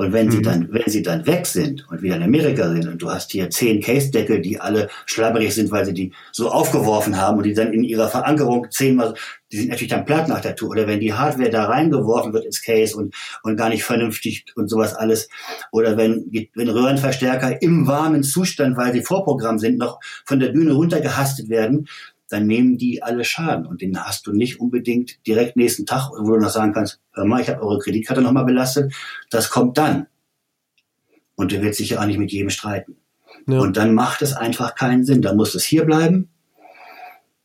Und wenn mhm. sie dann, wenn sie dann weg sind und wieder in Amerika sind und du hast hier zehn Case-Deckel, die alle schlabberig sind, weil sie die so aufgeworfen haben und die dann in ihrer Verankerung zehnmal, die sind natürlich dann platt nach der Tour. Oder wenn die Hardware da reingeworfen wird ins Case und, und gar nicht vernünftig und sowas alles. Oder wenn, wenn Röhrenverstärker im warmen Zustand, weil sie Vorprogramm sind, noch von der Bühne runtergehastet werden, dann nehmen die alle Schaden. Und den hast du nicht unbedingt direkt nächsten Tag, wo du noch sagen kannst, hör mal, ich habe eure Kreditkarte nochmal belastet. Das kommt dann. Und der wird sich ja auch nicht mit jedem streiten. Ja. Und dann macht es einfach keinen Sinn. Dann muss es hier bleiben.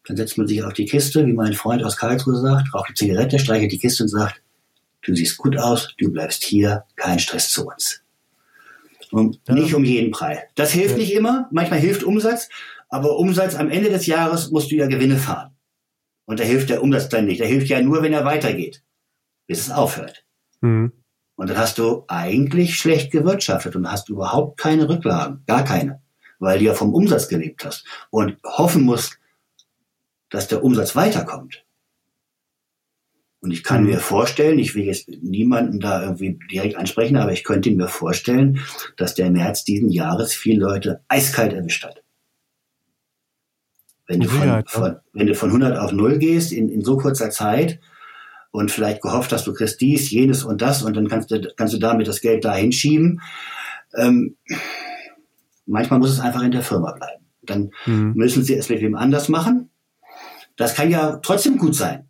Dann setzt man sich auf die Kiste, wie mein Freund aus Karlsruhe sagt, raucht eine Zigarette, streichelt die Kiste und sagt, du siehst gut aus, du bleibst hier, kein Stress zu uns. Und ja. nicht um jeden Preis. Das hilft ja. nicht immer. Manchmal hilft Umsatz. Aber Umsatz am Ende des Jahres musst du ja Gewinne fahren. Und da hilft der Umsatz dann nicht. Der hilft ja nur, wenn er weitergeht, bis es aufhört. Mhm. Und dann hast du eigentlich schlecht gewirtschaftet und hast überhaupt keine Rücklagen, gar keine, weil du ja vom Umsatz gelebt hast und hoffen musst, dass der Umsatz weiterkommt. Und ich kann mhm. mir vorstellen, ich will jetzt niemanden da irgendwie direkt ansprechen, aber ich könnte mir vorstellen, dass der März diesen Jahres viele Leute eiskalt erwischt hat. Wenn du, von, von, wenn du von 100 auf 0 gehst in, in so kurzer Zeit und vielleicht gehofft hast, du kriegst dies, jenes und das und dann kannst du, kannst du damit das Geld da hinschieben. Ähm, manchmal muss es einfach in der Firma bleiben. Dann mhm. müssen sie es mit wem anders machen. Das kann ja trotzdem gut sein.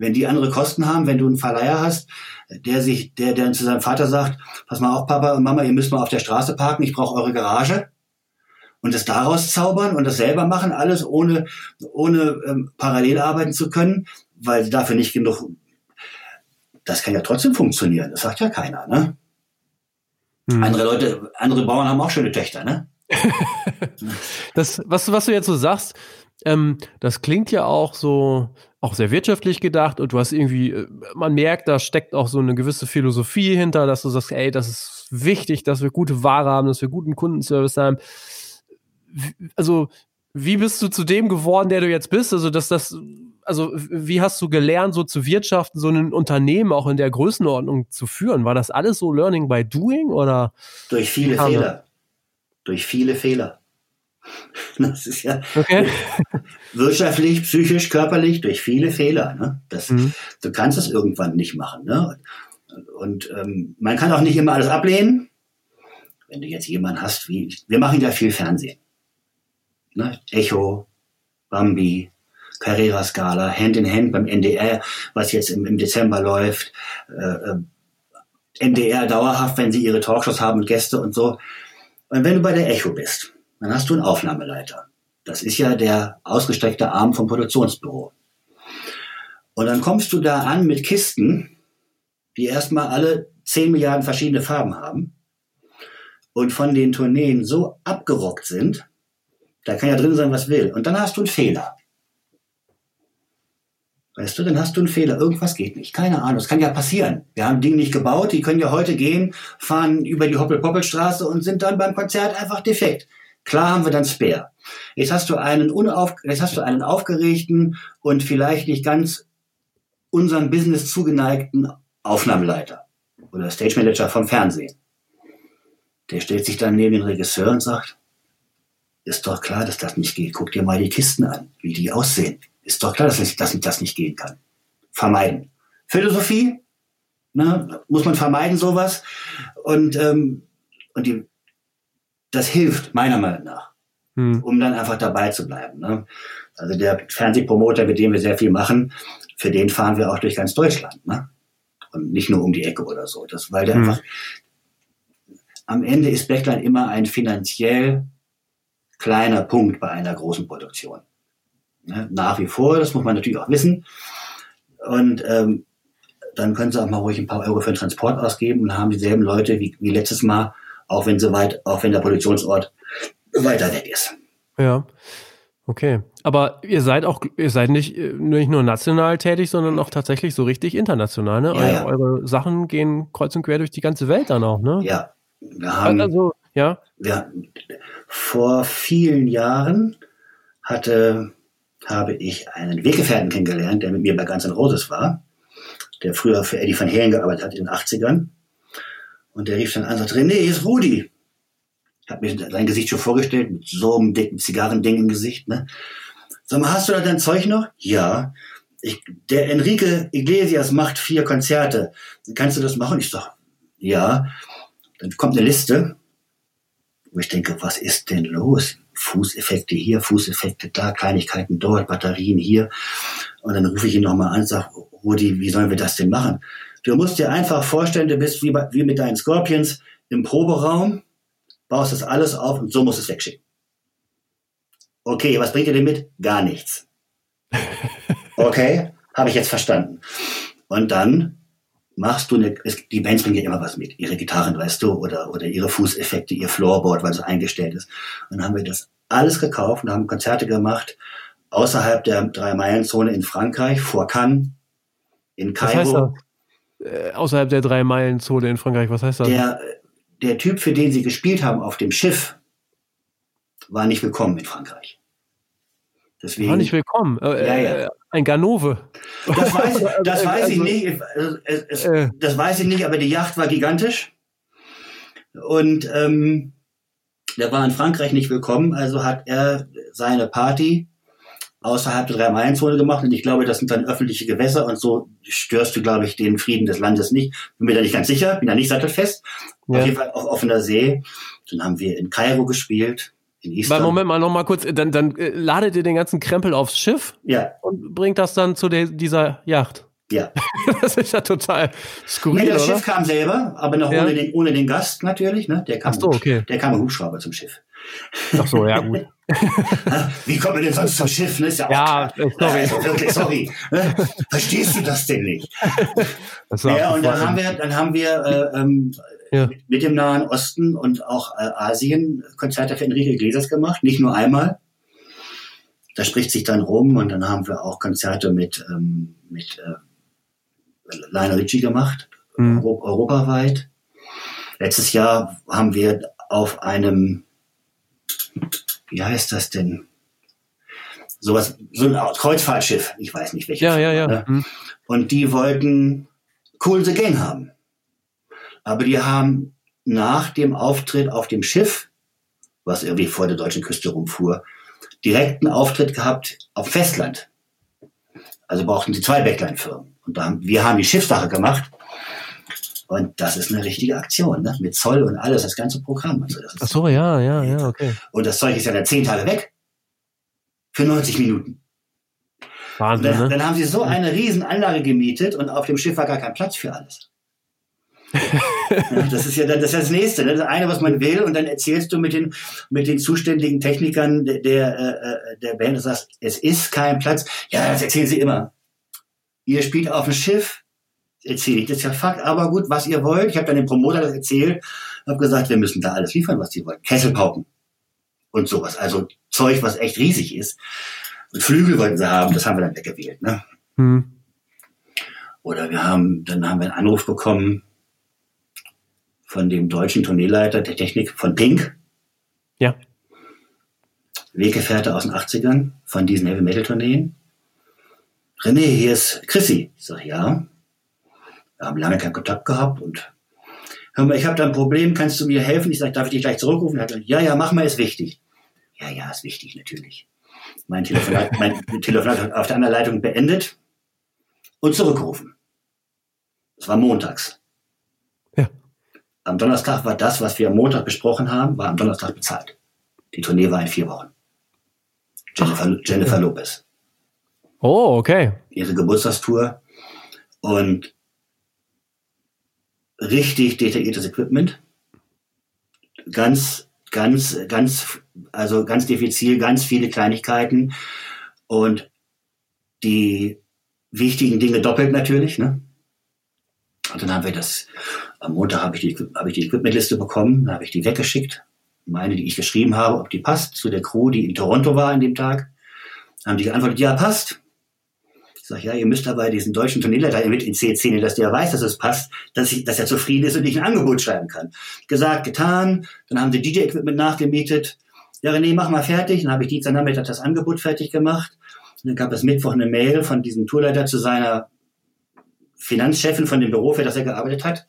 Wenn die andere Kosten haben, wenn du einen Verleiher hast, der sich, der, der zu seinem Vater sagt, pass mal auf, Papa und Mama, ihr müsst mal auf der Straße parken, ich brauche eure Garage und das daraus zaubern und das selber machen, alles ohne, ohne ähm, parallel arbeiten zu können, weil sie dafür nicht genug. Das kann ja trotzdem funktionieren. Das sagt ja keiner, ne? Hm. Andere Leute, andere Bauern haben auch schöne Töchter, ne? das, was, was du jetzt so sagst, ähm, das klingt ja auch so, auch sehr wirtschaftlich gedacht und du hast irgendwie, äh, man merkt, da steckt auch so eine gewisse Philosophie hinter, dass du sagst, ey, das ist wichtig, dass wir gute Ware haben, dass wir guten Kundenservice haben also wie bist du zu dem geworden, der du jetzt bist? Also, dass das, also wie hast du gelernt, so zu wirtschaften, so ein Unternehmen auch in der Größenordnung zu führen? War das alles so Learning by Doing oder? Durch viele Fehler. Durch viele Fehler. Das ist ja okay. wirtschaftlich, psychisch, körperlich, durch viele Fehler. Ne? Das, mhm. Du kannst das irgendwann nicht machen. Ne? Und ähm, man kann auch nicht immer alles ablehnen. Wenn du jetzt jemanden hast, wie wir machen ja viel Fernsehen ne? Echo, Bambi, Carrera Scala, Hand in Hand beim NDR, was jetzt im, im Dezember läuft, äh, äh NDR dauerhaft, wenn sie ihre Talkshows haben und Gäste und so. Und wenn du bei der Echo bist, dann hast du einen Aufnahmeleiter. Das ist ja der ausgestreckte Arm vom Produktionsbüro. Und dann kommst du da an mit Kisten, die erstmal alle 10 Milliarden verschiedene Farben haben und von den Tourneen so abgerockt sind, da kann ja drin sein, was will. Und dann hast du einen Fehler. Weißt du, dann hast du einen Fehler. Irgendwas geht nicht. Keine Ahnung. Das kann ja passieren. Wir haben Dinge nicht gebaut. Die können ja heute gehen, fahren über die Hoppel-Poppel-Straße und sind dann beim Konzert einfach defekt. Klar haben wir dann Spare. Jetzt hast du einen unauf, jetzt hast du einen aufgeregten und vielleicht nicht ganz unserem Business zugeneigten Aufnahmeleiter oder Stage Manager vom Fernsehen. Der stellt sich dann neben den Regisseur und sagt, ist doch klar, dass das nicht geht. Guck dir mal die Kisten an, wie die aussehen. Ist doch klar, dass das, das nicht gehen kann. Vermeiden. Philosophie, ne, muss man vermeiden, sowas. Und, ähm, und die, das hilft, meiner Meinung nach. hm. um dann einfach dabei zu bleiben. Ne? Also der Fernsehpromoter, mit dem wir sehr viel machen, für den fahren wir auch durch ganz Deutschland. Ne? Und nicht nur um die Ecke oder so. Das, weil der hm. einfach, am Ende ist Backline immer ein finanziell kleiner Punkt bei einer großen Produktion. Ne? Nach wie vor, das muss man natürlich auch wissen. Und ähm, dann können sie auch mal ruhig ein paar Euro für den Transport ausgeben und haben dieselben Leute wie, wie letztes Mal, auch wenn sie weit, auch wenn der Produktionsort weiter weg ist. Ja. Okay. Aber ihr seid auch, ihr seid nicht, nicht nur national tätig, sondern auch tatsächlich so richtig international, ne? Ja, ja. Eure Sachen gehen kreuz und quer durch die ganze Welt dann auch, ne? Ja. Wir haben, also, ja. Wir, vor vielen Jahren hatte, habe ich einen Weggefährten kennengelernt, der mit mir bei Guns N' Roses war, der früher für Eddie Van Halen gearbeitet hat in den 80ern. Und der rief dann an und sagte, René, hier ist Rudi. Ich habe mir sein Gesicht schon vorgestellt, mit so einem dicken Zigarrending im Gesicht. Ne? Sag mal, hast du da dein Zeug noch? Ja. Ich, der Enrique Iglesias macht vier Konzerte. Kannst du das machen? Ich sag, ja. Dann kommt eine Liste, wo ich denke, was ist denn los? Fußeffekte hier, Fußeffekte da, Kleinigkeiten dort, Batterien hier. Und dann rufe ich ihn nochmal an und sage, Rudi, wie sollen wir das denn machen? Du musst dir einfach vorstellen, du bist wie, wie mit deinen Scorpions im Proberaum baust das alles auf und so musst du es wegschicken. Okay, was bringt ihr denn mit? Gar nichts. Okay, habe ich jetzt verstanden. Und dann machst du eine, es, die Bands bringen ja immer was mit, ihre Gitarren, weißt du, oder, oder ihre Fußeffekte, ihr Floorboard, weil es eingestellt ist. Und dann haben wir das alles gekauft und haben Konzerte gemacht außerhalb der Drei-Meilen-Zone in Frankreich, vor Cannes, in Kairo. Was heißt das? Äh, außerhalb der Drei-Meilen-Zone in Frankreich, was heißt das? Der, der Typ, für den sie gespielt haben auf dem Schiff, war nicht willkommen in Frankreich. Deswegen, war nicht willkommen. Äh, ja, ja. Äh, ein Ganove. Das weiß, das weiß ich also, nicht. Es, es, äh. Das weiß ich nicht, aber die Yacht war gigantisch. Und ähm, der war in Frankreich nicht willkommen, also hat er seine Party außerhalb der Drei-Meilen-Zone gemacht. Und ich glaube, das sind dann öffentliche Gewässer und so störst du, glaube ich, den Frieden des Landes nicht. Bin mir da nicht ganz sicher, bin da nicht sattelfest. Ja. Auf jeden Fall auf offener See. Dann haben wir in Kairo gespielt. In Island. Moment mal, noch mal kurz, dann, dann äh, ladet ihr den ganzen Krempel aufs Schiff ja. und bringt das dann zu der, dieser Yacht. Ja. das ist ja total skurril, nee, das oder? Schiff kam selber, aber noch ja. ohne, den, ohne den Gast natürlich. Ne? Der kam, Ach so, okay. Der kam im Hubschrauber zum Schiff. Ach so, ja gut. Wie kommen wir denn sonst zum Schiff? Ne? Ist ja, ja sorry. Also wirklich, sorry. Verstehst du das denn nicht? Das ja, und dann haben wir, dann haben wir äh, ähm, ja. mit, dem Nahen Osten und auch Asien Konzerte für Enrique Iglesias gemacht, nicht nur einmal. Da spricht sich dann rum und dann haben wir auch Konzerte mit, ähm, mit äh, Lionel Richie gemacht, mhm. europaweit. Letztes Jahr haben wir auf einem wie heißt das denn? Sowas, so ein Kreuzfahrtschiff, ich weiß nicht welches. Ja, ja, ja. Ne? Mhm. Und die wollten Cool the Gang haben. Aber die haben nach dem Auftritt auf dem Schiff, was irgendwie vor der deutschen Küste rumfuhr, direkt einen Auftritt gehabt auf Festland. Also brauchten sie zwei Backline-Firmen. Und da haben, wir haben die Schiffssache gemacht und das ist eine richtige Aktion, ne? mit Zoll und alles, das ganze Programm. Also das Ach so, ja, ja, ja, okay. Und das Zeug ist ja dann zehn Tage weg. Für 90 Minuten. Wahnsinn, dann, ne? dann haben sie so eine riesen Anlage gemietet und auf dem Schiff war gar kein Platz für alles. Das ist ja das, ist das nächste, ne? das eine, was man will, und dann erzählst du mit den mit den zuständigen Technikern der der, äh, der Band und sagst, es ist kein Platz. Ja, das erzählen sie immer. Ihr spielt auf dem Schiff, erzähle ich das ja Fakt, aber gut, was ihr wollt. Ich habe dann dem Promoter das erzählt, habe gesagt, wir müssen da alles liefern, was die wollen. Kesselpauken und sowas. Also Zeug, was echt riesig ist. Und Flügel wollten sie haben, das haben wir dann weggewählt. Ne? Hm. Oder wir haben, dann haben wir einen Anruf bekommen von dem deutschen Tourneeleiter der Technik von Pink. Ja. Weggefährte aus den 80ern von diesen Heavy Metal Tourneen. René, hier ist Chrissy. Ich sag, ja. Wir haben lange keinen Kontakt gehabt und hör mal, ich habe da ein Problem, kannst du mir helfen? Ich sage, darf ich dich gleich zurückrufen? Er hat gesagt, ja, ja, mach mal, ist wichtig. Ja, ja, ist wichtig, natürlich. Mein Telefonat, mein Telefonat auf der anderen Leitung beendet und zurückgerufen. Es war montags. Am Donnerstag war das, was wir am Montag besprochen haben, war am Donnerstag bezahlt. Die Tournee war in vier Wochen. Jennifer, Jennifer Lopez. Oh, okay. Ihre Geburtstagstour und richtig detailliertes Equipment. Ganz, ganz, ganz, also ganz diffizil, ganz viele Kleinigkeiten und die wichtigen Dinge doppelt natürlich. Ne? Und dann haben wir das, am Montag habe ich die, habe ich die Equipmentliste bekommen, dann habe ich die weggeschickt, meine, die ich geschrieben habe, ob die passt zu der Crew, die in Toronto war an dem Tag. Dann haben die geantwortet, ja, passt. Ich sage, ja, ihr müsst aber diesen deutschen Tourneeleiter mit in C ziehen, dass der weiß, dass es passt, dass, ich, dass er zufrieden ist und ich ein Angebot schreiben kann. Gesagt, getan. Dann haben sie DJ-Equipment nachgemietet. Ja, René, mach mal fertig. Dann habe ich Dienstagnachmittag das Angebot fertig gemacht. Und dann gab es Mittwoch eine Mail von diesem Tourleiter zu seiner Finanzchefin von dem Büro, für das er gearbeitet hat.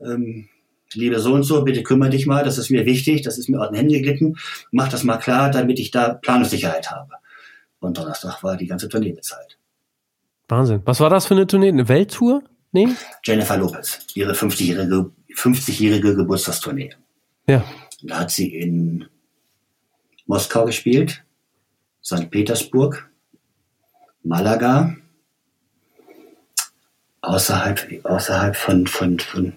Ähm, liebe so und so, bitte kümmere dich mal, das ist mir wichtig, das ist mir aus den Händen geglitten, mach das mal klar, damit ich da Planungssicherheit habe. Und Donnerstag war die ganze Tournee bezahlt. Wahnsinn. Was war das für eine Tournee? Eine Welttour? Nee? Jennifer Lopez, ihre 50-jährige 50-jährige Geburtstagstournee. Ja. Da hat sie in Moskau gespielt, St. Petersburg, Malaga, außerhalb, außerhalb von, von, von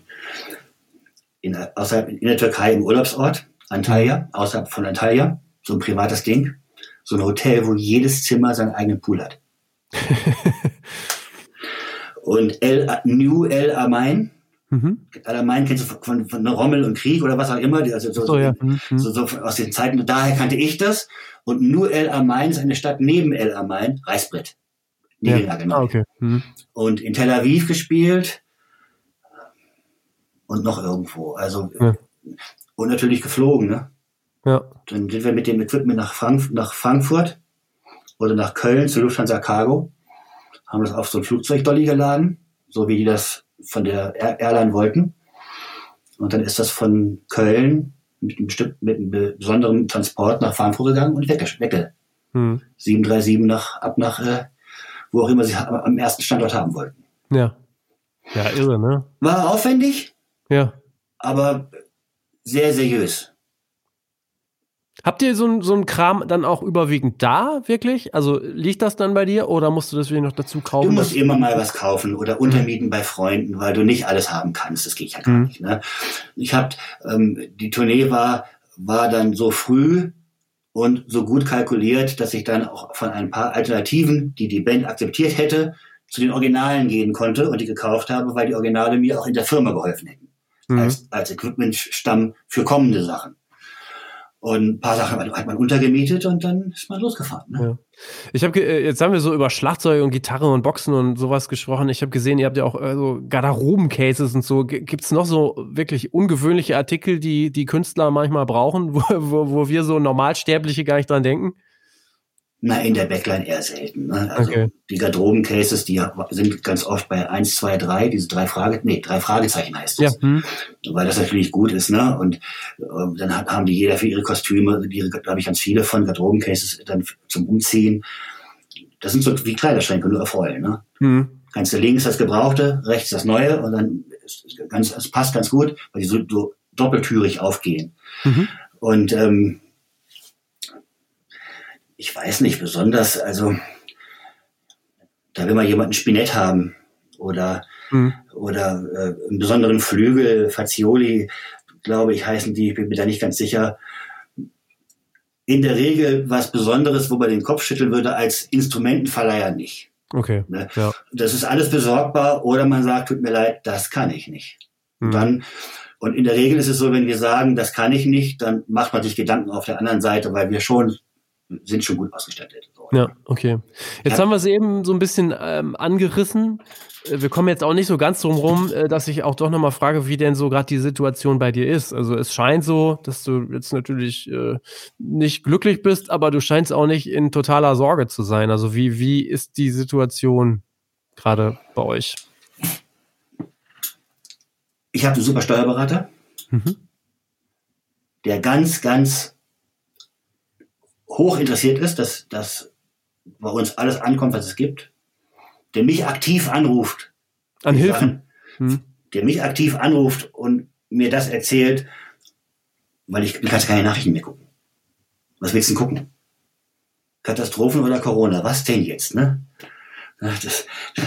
in, außerhalb in der Türkei im Urlaubsort, Antalya, außerhalb von Antalya, so ein privates Ding, so ein Hotel, wo jedes Zimmer seinen eigenen Pool hat. und El, New El Amain, mhm. El Amain kennst du von, von Rommel und Krieg oder was auch immer, also so, so, ja. mhm. so, so aus den Zeiten, daher kannte ich das. Und New El Amain ist eine Stadt neben El Amain, Reißbrett. Niederlage ja. ah, okay. mhm. Und in Tel Aviv gespielt und noch irgendwo. Also ja. und natürlich geflogen, ne? Ja. Dann sind wir mit dem Equipment nach, Frank nach Frankfurt oder nach Köln zu Lufthansa Cargo, haben das auf so ein Flugzeugdolly geladen, so wie die das von der Airline wollten. Und dann ist das von Köln mit einem, bestimmten, mit einem besonderen Transport nach Frankfurt gegangen und weg, weg. Hm. 737 nach, ab nach äh, wo auch immer sie am ersten Standort haben wollten. Ja. Ja, irre, ne? War aufwendig. Ja. Aber sehr seriös. Habt ihr so ein, so Kram dann auch überwiegend da, wirklich? Also liegt das dann bei dir oder musst du das wieder noch dazu kaufen? Du musst immer mal was kaufen oder untermieten mhm. bei Freunden, weil du nicht alles haben kannst. Das geht ja gar mhm. nicht. Ne? Ich hab, ähm, die Tournee war, war dann so früh, und so gut kalkuliert, dass ich dann auch von ein paar Alternativen, die die Band akzeptiert hätte, zu den Originalen gehen konnte und die gekauft habe, weil die Originale mir auch in der Firma geholfen hätten. Mhm. Als, als Equipment-Stamm für kommende Sachen. Und ein paar Sachen hat man untergemietet und dann ist man losgefahren. Ne? Ja. Ich habe äh, jetzt haben wir so über Schlagzeug und Gitarre und Boxen und sowas gesprochen. Ich habe gesehen, ihr habt ja auch äh, so Garderoben-Cases und so. Gibt es noch so wirklich ungewöhnliche Artikel, die die Künstler manchmal brauchen, wo, wo, wo wir so Normalsterbliche gar nicht dran denken? Na, in der Backline eher selten. Ne? Also okay. die Garderoben-Cases, die sind ganz oft bei 1, 2, 3, diese drei Frage, nee, drei Fragezeichen heißt das. Ja. Hm. Weil das natürlich gut ist, ne? Und äh, dann haben die jeder für ihre Kostüme, die, da habe ich ganz viele von Garderoben-Cases dann zum Umziehen. Das sind so wie Kleiderschränke, nur erfreuen, ne? Hm. Kannst du links das Gebrauchte, rechts das Neue und dann ganz, es passt ganz gut, weil die so, so doppeltürig aufgehen. Mhm. Und ähm, ich weiß nicht, besonders, also da will man jemanden Spinett haben oder, mhm. oder äh, einen besonderen Flügel, Fazioli, glaube ich, heißen die, ich bin mir da nicht ganz sicher. In der Regel was Besonderes, wo man den Kopf schütteln würde, als Instrumentenverleiher nicht. Okay. Ne? Ja. Das ist alles besorgbar oder man sagt, tut mir leid, das kann ich nicht. Mhm. Dann und in der Regel ist es so, wenn wir sagen, das kann ich nicht, dann macht man sich Gedanken auf der anderen Seite, weil wir schon sind schon gut ausgestattet. So. Ja, okay. Jetzt ja. haben wir es eben so ein bisschen ähm, angerissen. Äh, wir kommen jetzt auch nicht so ganz drum rum, äh, dass ich auch doch nochmal frage, wie denn so gerade die Situation bei dir ist. Also es scheint so, dass du jetzt natürlich äh, nicht glücklich bist, aber du scheinst auch nicht in totaler Sorge zu sein. Also wie, wie ist die Situation gerade bei euch? Ich habe einen super Steuerberater, mhm. der ganz, ganz hoch interessiert ist, dass, dass bei uns alles ankommt, was es gibt, der mich aktiv anruft. An Hilfen. hm. Der mich aktiv anruft und mir das erzählt, weil ich, ich kann keine Nachrichten mehr gucken. Was willst du denn gucken? Katastrophen oder Corona? Was denn jetzt, ne? Das,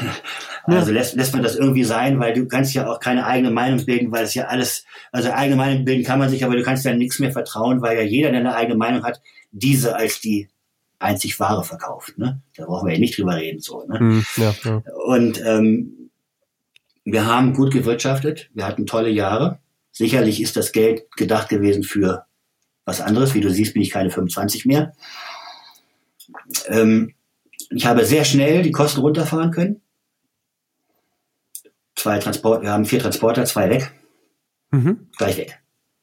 also lässt, lässt man das irgendwie sein, weil du kannst ja auch keine eigene Meinung bilden, weil es ja alles, also eigene Meinung bilden kann man sich, aber du kannst ja nichts mehr vertrauen, weil ja jeder, der eine eigene Meinung hat, diese als die einzig wahre verkauft. Ne? Da brauchen wir ja nicht drüber reden. so. Ne? Hm, ja, ja. Und ähm, wir haben gut gewirtschaftet, wir hatten tolle Jahre. Sicherlich ist das Geld gedacht gewesen für was anderes. Wie du siehst, bin ich keine 25 mehr. Ähm, ich habe sehr schnell die Kosten runterfahren können zwei Transport, wir haben vier Transporter, zwei weg. Mhm. Gleich weg.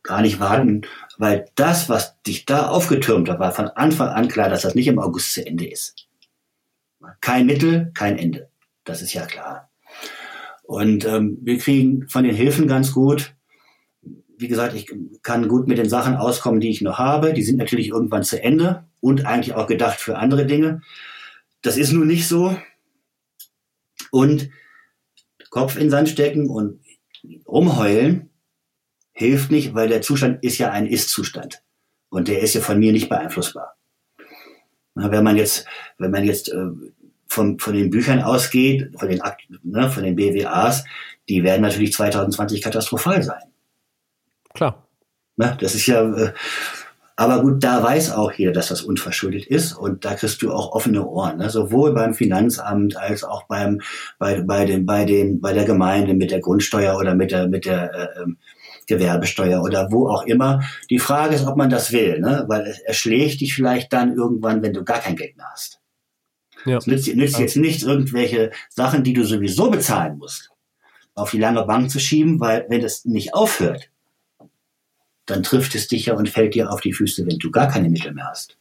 Gar nicht warten, weil das, was dich da aufgetürmt hat, war von Anfang an klar, dass das nicht im August zu Ende ist. Kein Mittel, kein Ende. Das ist ja klar. Und ähm, wir kriegen von den Hilfen ganz gut. Wie gesagt, ich kann gut mit den Sachen auskommen, die ich noch habe. Die sind natürlich irgendwann zu Ende und eigentlich auch gedacht für andere Dinge. Das ist nun nicht so. Und Kopf in Sand stecken und rumheulen hilft nicht, weil der Zustand ist ja ein Ist-Zustand. Und der ist ja von mir nicht beeinflussbar. wenn man jetzt, wenn man jetzt äh, von, von den Büchern ausgeht, von den, ne, von den BWAs, die werden natürlich 2020 katastrophal sein. Klar. Ne, das ist ja, äh, aber gut, da weiß auch jeder, dass das unverschuldet ist und da kriegst du auch offene Ohren, ne? sowohl beim Finanzamt als auch beim bei bei den bei den bei der Gemeinde mit der Grundsteuer oder mit der mit der äh, ähm, Gewerbesteuer oder wo auch immer. Die Frage ist, ob man das will, ne? weil es erschlägt dich vielleicht dann irgendwann, wenn du gar kein Geld mehr hast. Ja. Es nützt, nützt jetzt nichts, irgendwelche Sachen, die du sowieso bezahlen musst, auf die lange Bank zu schieben, weil wenn das nicht aufhört, dann trifft es dich ja und fällt dir auf die Füße, wenn du gar keine Mittel mehr hast.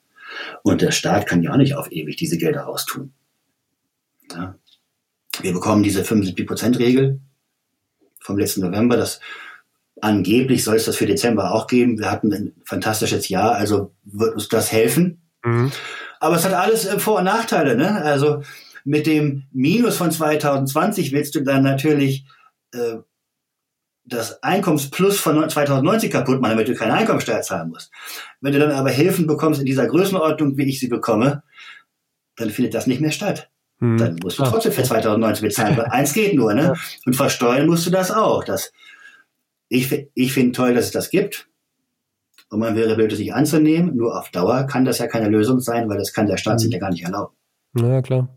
Und der Staat kann ja auch nicht auf ewig diese Gelder raustun. Ja. Wir bekommen diese 75-Prozent-Regel vom letzten November. Das angeblich soll es das für Dezember auch geben. Wir hatten ein fantastisches Jahr, also wird uns das helfen. Mhm. Aber es hat alles äh, Vor- und Nachteile. Ne? Also mit dem Minus von 2020 willst du dann natürlich äh, das Einkommensplus von 2090 kaputt machen, damit du keine Einkommensteuer zahlen musst. Wenn du dann aber Hilfen bekommst in dieser Größenordnung, wie ich sie bekomme, dann findet das nicht mehr statt. Hm. Dann musst du trotzdem für 2019 bezahlen. Weil eins geht nur, ne? Und versteuern musst du das auch. Das, ich ich finde toll, dass es das gibt. Und man wäre blöd, es nicht anzunehmen. Nur auf Dauer kann das ja keine Lösung sein, weil das kann der Staat sich ja gar nicht erlauben. Na ja, klar.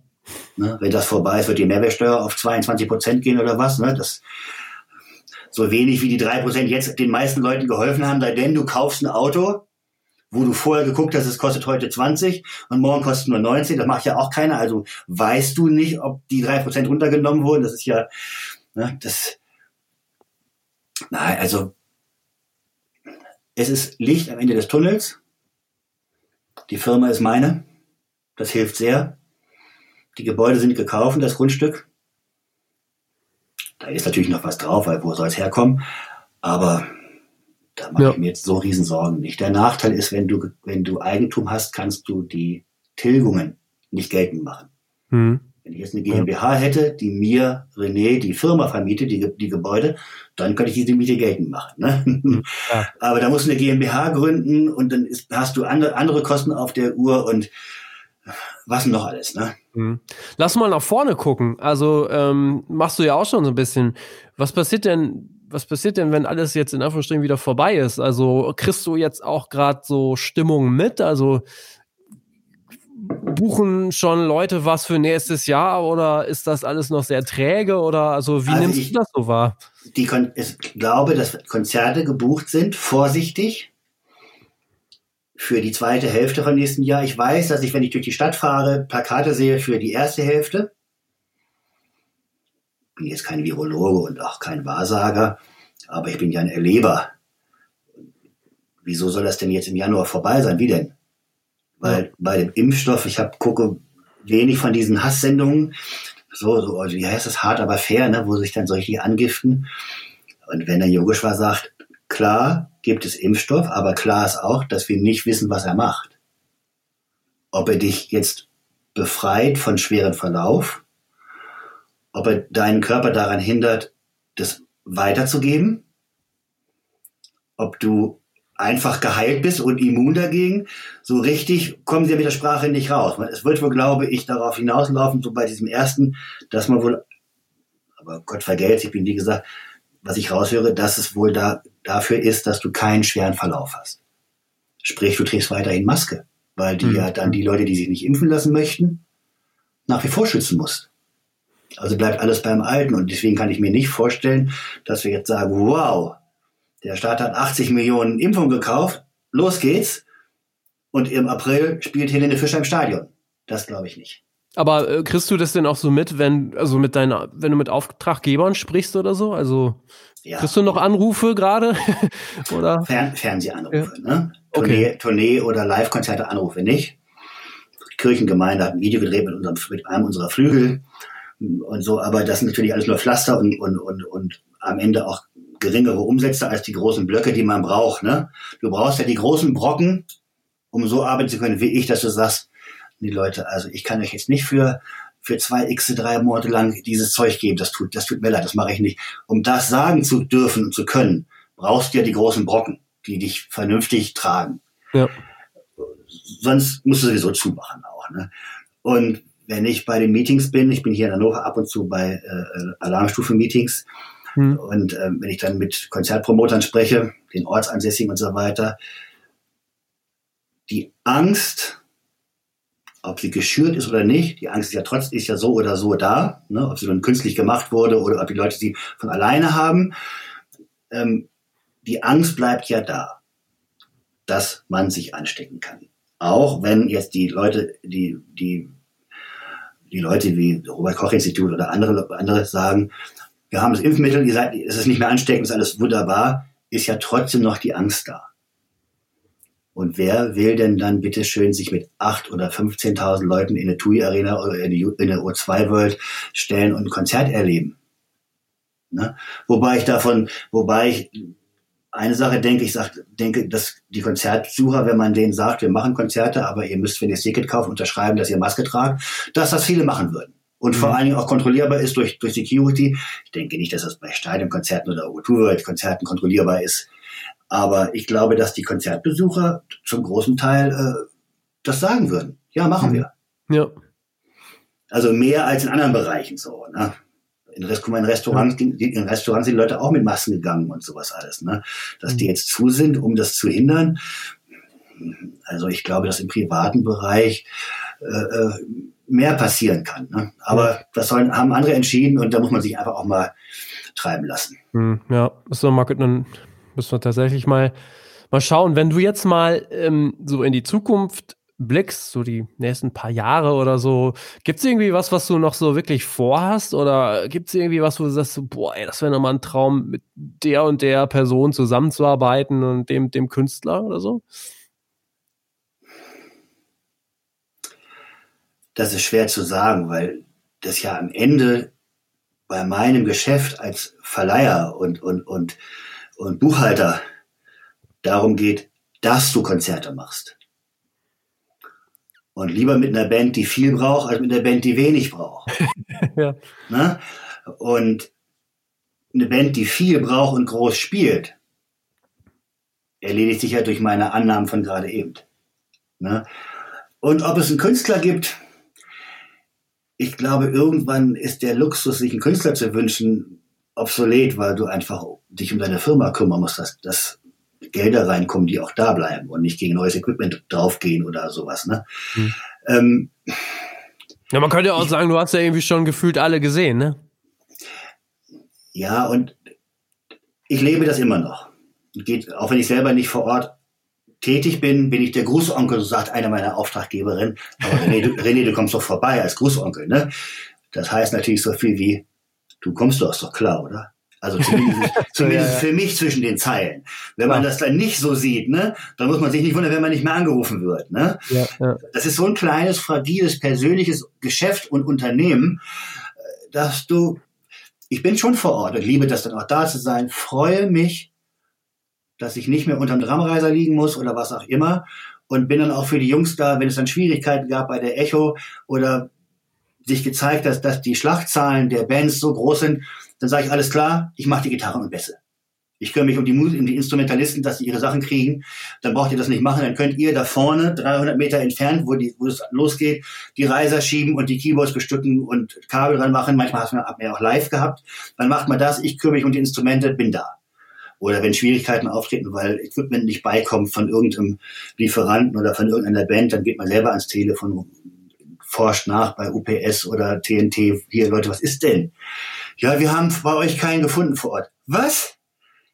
Ne? Wenn das vorbei ist, wird die Mehrwertsteuer auf 22 Prozent gehen oder was. Ne? Das, so wenig wie die drei Prozent jetzt den meisten Leuten geholfen haben, sei denn du kaufst ein Auto, wo du vorher geguckt hast, es kostet heute 20 und morgen kostet nur 19, das macht ja auch keiner, also weißt du nicht, ob die drei Prozent runtergenommen wurden, das ist ja, ne, das, nein, also, es ist Licht am Ende des Tunnels, die Firma ist meine, das hilft sehr, die Gebäude sind gekauft, das Grundstück, da ist natürlich noch was drauf, weil wo soll es herkommen? Aber da mache ja. ich mir jetzt so riesen Sorgen nicht. Der Nachteil ist, wenn du, wenn du Eigentum hast, kannst du die Tilgungen nicht geltend machen. Mhm. Wenn ich jetzt eine GmbH hätte, die mir, René, die Firma vermietet, die, die Gebäude, dann könnte ich diese Miete geltend machen. Ne? Ja. Aber da musst du eine GmbH gründen und dann ist, hast du andere, andere Kosten auf der Uhr und was noch alles, ne? Mhm. Lass mal nach vorne gucken. Also ähm, machst du ja auch schon so ein bisschen. Was passiert denn, was passiert denn, wenn alles jetzt in Anführungsstrichen wieder vorbei ist? Also kriegst du jetzt auch gerade so Stimmung mit? Also buchen schon Leute was für nächstes Jahr oder ist das alles noch sehr träge oder also wie also nimmst ich, du das so wahr? Die ich glaube, dass Konzerte gebucht sind, vorsichtig für die zweite Hälfte vom nächsten Jahr. Ich weiß, dass ich, wenn ich durch die Stadt fahre, Plakate sehe für die erste Hälfte. Ich bin jetzt kein Virologe und auch kein Wahrsager, aber ich bin ja ein Erleber. Wieso soll das denn jetzt im Januar vorbei sein? Wie denn? Weil bei dem Impfstoff, ich habe gucke wenig von diesen Hasssendungen, so, so, also wie heißt das, hart aber fair, ne, wo sich dann solche angiften. Und wenn der Yogeshwar sagt, klar, gibt es Impfstoff, aber klar ist auch, dass wir nicht wissen, was er macht. Ob er dich jetzt befreit von schweren Verlauf, ob er deinen Körper daran hindert, das weiterzugeben, ob du einfach geheilt bist und immun dagegen, so richtig kommen sie mit der Sprache nicht raus. Es wird wohl, glaube ich, darauf hinauslaufen, so bei diesem ersten, dass man wohl, aber Gott vergelt's, ich bin wie gesagt, was ich raushöre, dass es wohl da, dafür ist, dass du keinen schweren Verlauf hast. Sprich, du trägst weiterhin Maske, weil die mhm. ja dann die Leute, die sich nicht impfen lassen möchten, nach wie vor schützen musst. Also bleibt alles beim Alten und deswegen kann ich mir nicht vorstellen, dass wir jetzt sagen, wow, der Staat hat 80 Millionen Impfungen gekauft, los geht's. Und im April spielt Helene Fischer im Stadion. Das glaube ich nicht. Aber äh, kriegst du das denn auch so mit, wenn, also mit deiner, wenn du mit Auftraggebern sprichst oder so? Also ja. kriegst du noch Anrufe gerade? oder? Fern Fernsehanrufe, ja. ne? Tournee, okay. Tournee oder Live-Konzerte Anrufe nicht. Die Kirchengemeinde hat ein Video gedreht mit, unserem, mit einem unserer Flügel und so, aber das sind natürlich alles nur Pflaster und, und, und, und am Ende auch geringere Umsätze als die großen Blöcke, die man braucht. Ne? Du brauchst ja die großen Brocken, um so arbeiten zu können wie ich, dass du sagst, die Leute, also ich kann euch jetzt nicht für für zwei x drei Monate lang dieses Zeug geben. Das tut, das tut mir leid, das mache ich nicht. Um das sagen zu dürfen und zu können, brauchst du ja die großen Brocken, die dich vernünftig tragen. Ja. Sonst musst du sowieso zumachen auch. Ne? Und wenn ich bei den Meetings bin, ich bin hier in Hannover ab und zu bei äh, Alarmstufe-Meetings, hm. Und ähm, wenn ich dann mit Konzertpromotern spreche, den Ortsansässigen und so weiter, die Angst, ob sie geschürt ist oder nicht, die Angst ist ja trotzdem ist ja so oder so da, ne? ob sie nun künstlich gemacht wurde oder ob die Leute sie von alleine haben. Ähm, die Angst bleibt ja da, dass man sich anstecken kann. Auch wenn jetzt die Leute, die, die, die Leute wie Robert Koch Institut oder andere, andere sagen, wir haben das Impfmittel, ihr seid, es ist nicht mehr ansteckend, ist alles wunderbar, ist ja trotzdem noch die Angst da. Und wer will denn dann bitte schön sich mit acht oder 15.000 Leuten in eine TUI Arena oder in eine O2 World stellen und ein Konzert erleben? Ne? Wobei ich davon, wobei ich eine Sache denke, ich sag, denke, dass die Konzertsucher, wenn man denen sagt, wir machen Konzerte, aber ihr müsst, wenn ihr das Ticket kauft, unterschreiben, dass ihr Maske tragt, dass das viele machen würden und vor mhm. allen Dingen auch kontrollierbar ist durch, durch Security. Ich denke nicht, dass das bei Stadionkonzerten oder O2-Konzerten kontrollierbar ist. Aber ich glaube, dass die Konzertbesucher zum großen Teil äh, das sagen würden. Ja, machen mhm. wir. Ja. Also mehr als in anderen Bereichen so. Ne? In, in, Restaurants, in Restaurants sind die Leute auch mit Masken gegangen und sowas alles. Ne? Dass die mhm. jetzt zu sind, um das zu hindern. Also ich glaube, dass im privaten Bereich äh, äh mehr passieren kann. Ne? Aber das sollen, haben andere entschieden und da muss man sich einfach auch mal treiben lassen. Hm, ja, so Market, dann müssen wir tatsächlich mal, mal schauen. Wenn du jetzt mal ähm, so in die Zukunft blickst, so die nächsten paar Jahre oder so, gibt es irgendwie was, was du noch so wirklich vorhast? Oder gibt es irgendwie was, wo du sagst, so, boah, ey, das wäre nochmal ein Traum, mit der und der Person zusammenzuarbeiten und dem, dem Künstler oder so? Das ist schwer zu sagen, weil das ja am Ende bei meinem Geschäft als Verleiher und, und, und, und Buchhalter darum geht, dass du Konzerte machst. Und lieber mit einer Band, die viel braucht, als mit einer Band, die wenig braucht. ja. Ne? Und eine Band, die viel braucht und groß spielt, erledigt sich ja durch meine Annahmen von gerade eben. Ne? Und ob es einen Künstler gibt, ich glaube, irgendwann ist der Luxus, sich einen Künstler zu wünschen, obsolet, weil du einfach dich um deine Firma kümmern musst, dass, dass Gelder reinkommen, die auch da bleiben und nicht gegen neues Equipment draufgehen oder sowas. Ne? Hm. Ähm, ja, man könnte ja auch ich, sagen, du hast ja irgendwie schon gefühlt alle gesehen, ne? Ja, und ich lebe das immer noch. Geht, auch wenn ich selber nicht vor Ort tätig bin, bin ich der Grußonkel, so sagt eine meiner Auftraggeberinnen. Aber René, du, René, du kommst doch vorbei als Grußonkel, ne? Das heißt natürlich so viel wie, du kommst doch, ist doch klar, oder? Also zumindest, zumindest ja, ja. für mich zwischen den Zeilen. Wenn man das dann nicht so sieht, ne, dann muss man sich nicht wundern, wenn man nicht mehr angerufen wird. Ne? Ja, ja. Das ist so ein kleines, fragiles, persönliches Geschäft und Unternehmen, dass du, ich bin schon vor Ort und liebe das dann auch da zu sein, freue mich, dass ich nicht mehr unterm Drumreiser liegen muss oder was auch immer. Und bin dann auch für die Jungs da, wenn es dann Schwierigkeiten gab bei der Echo oder sich gezeigt hat, dass die Schlagzahlen der Bands so groß sind, dann sage ich alles klar, ich mache die Gitarren und Bässe. Ich kümmere mich um die, um die Instrumentalisten, dass sie ihre Sachen kriegen. Dann braucht ihr das nicht machen. Dann könnt ihr da vorne, 300 Meter entfernt, wo, die, wo es losgeht, die Reiser schieben und die Keyboards bestücken und Kabel dran machen. Manchmal hat man auch live gehabt. Dann macht man das. Ich kümmere mich um die Instrumente, bin da. Oder wenn Schwierigkeiten auftreten, weil Equipment nicht beikommt von irgendeinem Lieferanten oder von irgendeiner Band, dann geht man selber ans Telefon, forscht nach bei UPS oder TNT. Hier, Leute, was ist denn? Ja, wir haben bei euch keinen gefunden vor Ort. Was?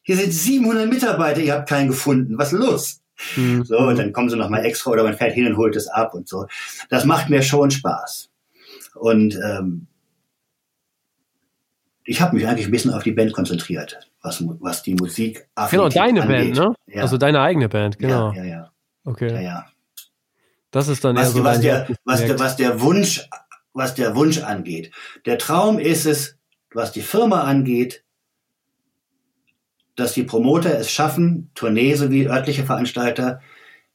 Hier sind 700 Mitarbeiter, ihr habt keinen gefunden. Was ist los? Mhm. So, und dann kommen sie nochmal extra oder man fährt hin und holt es ab und so. Das macht mir schon Spaß. Und ähm, ich habe mich eigentlich ein bisschen auf die Band konzentriert, was, was die Musik Genau, deine angeht. Band, ne? Ja. Also deine eigene Band, genau. Ja, ja, ja. Okay. Ja, ja. Das ist dann was, so was der, was der, was der Wunsch, was der Wunsch angeht. Der Traum ist es, was die Firma angeht, dass die Promoter es schaffen, Tournee sowie örtliche Veranstalter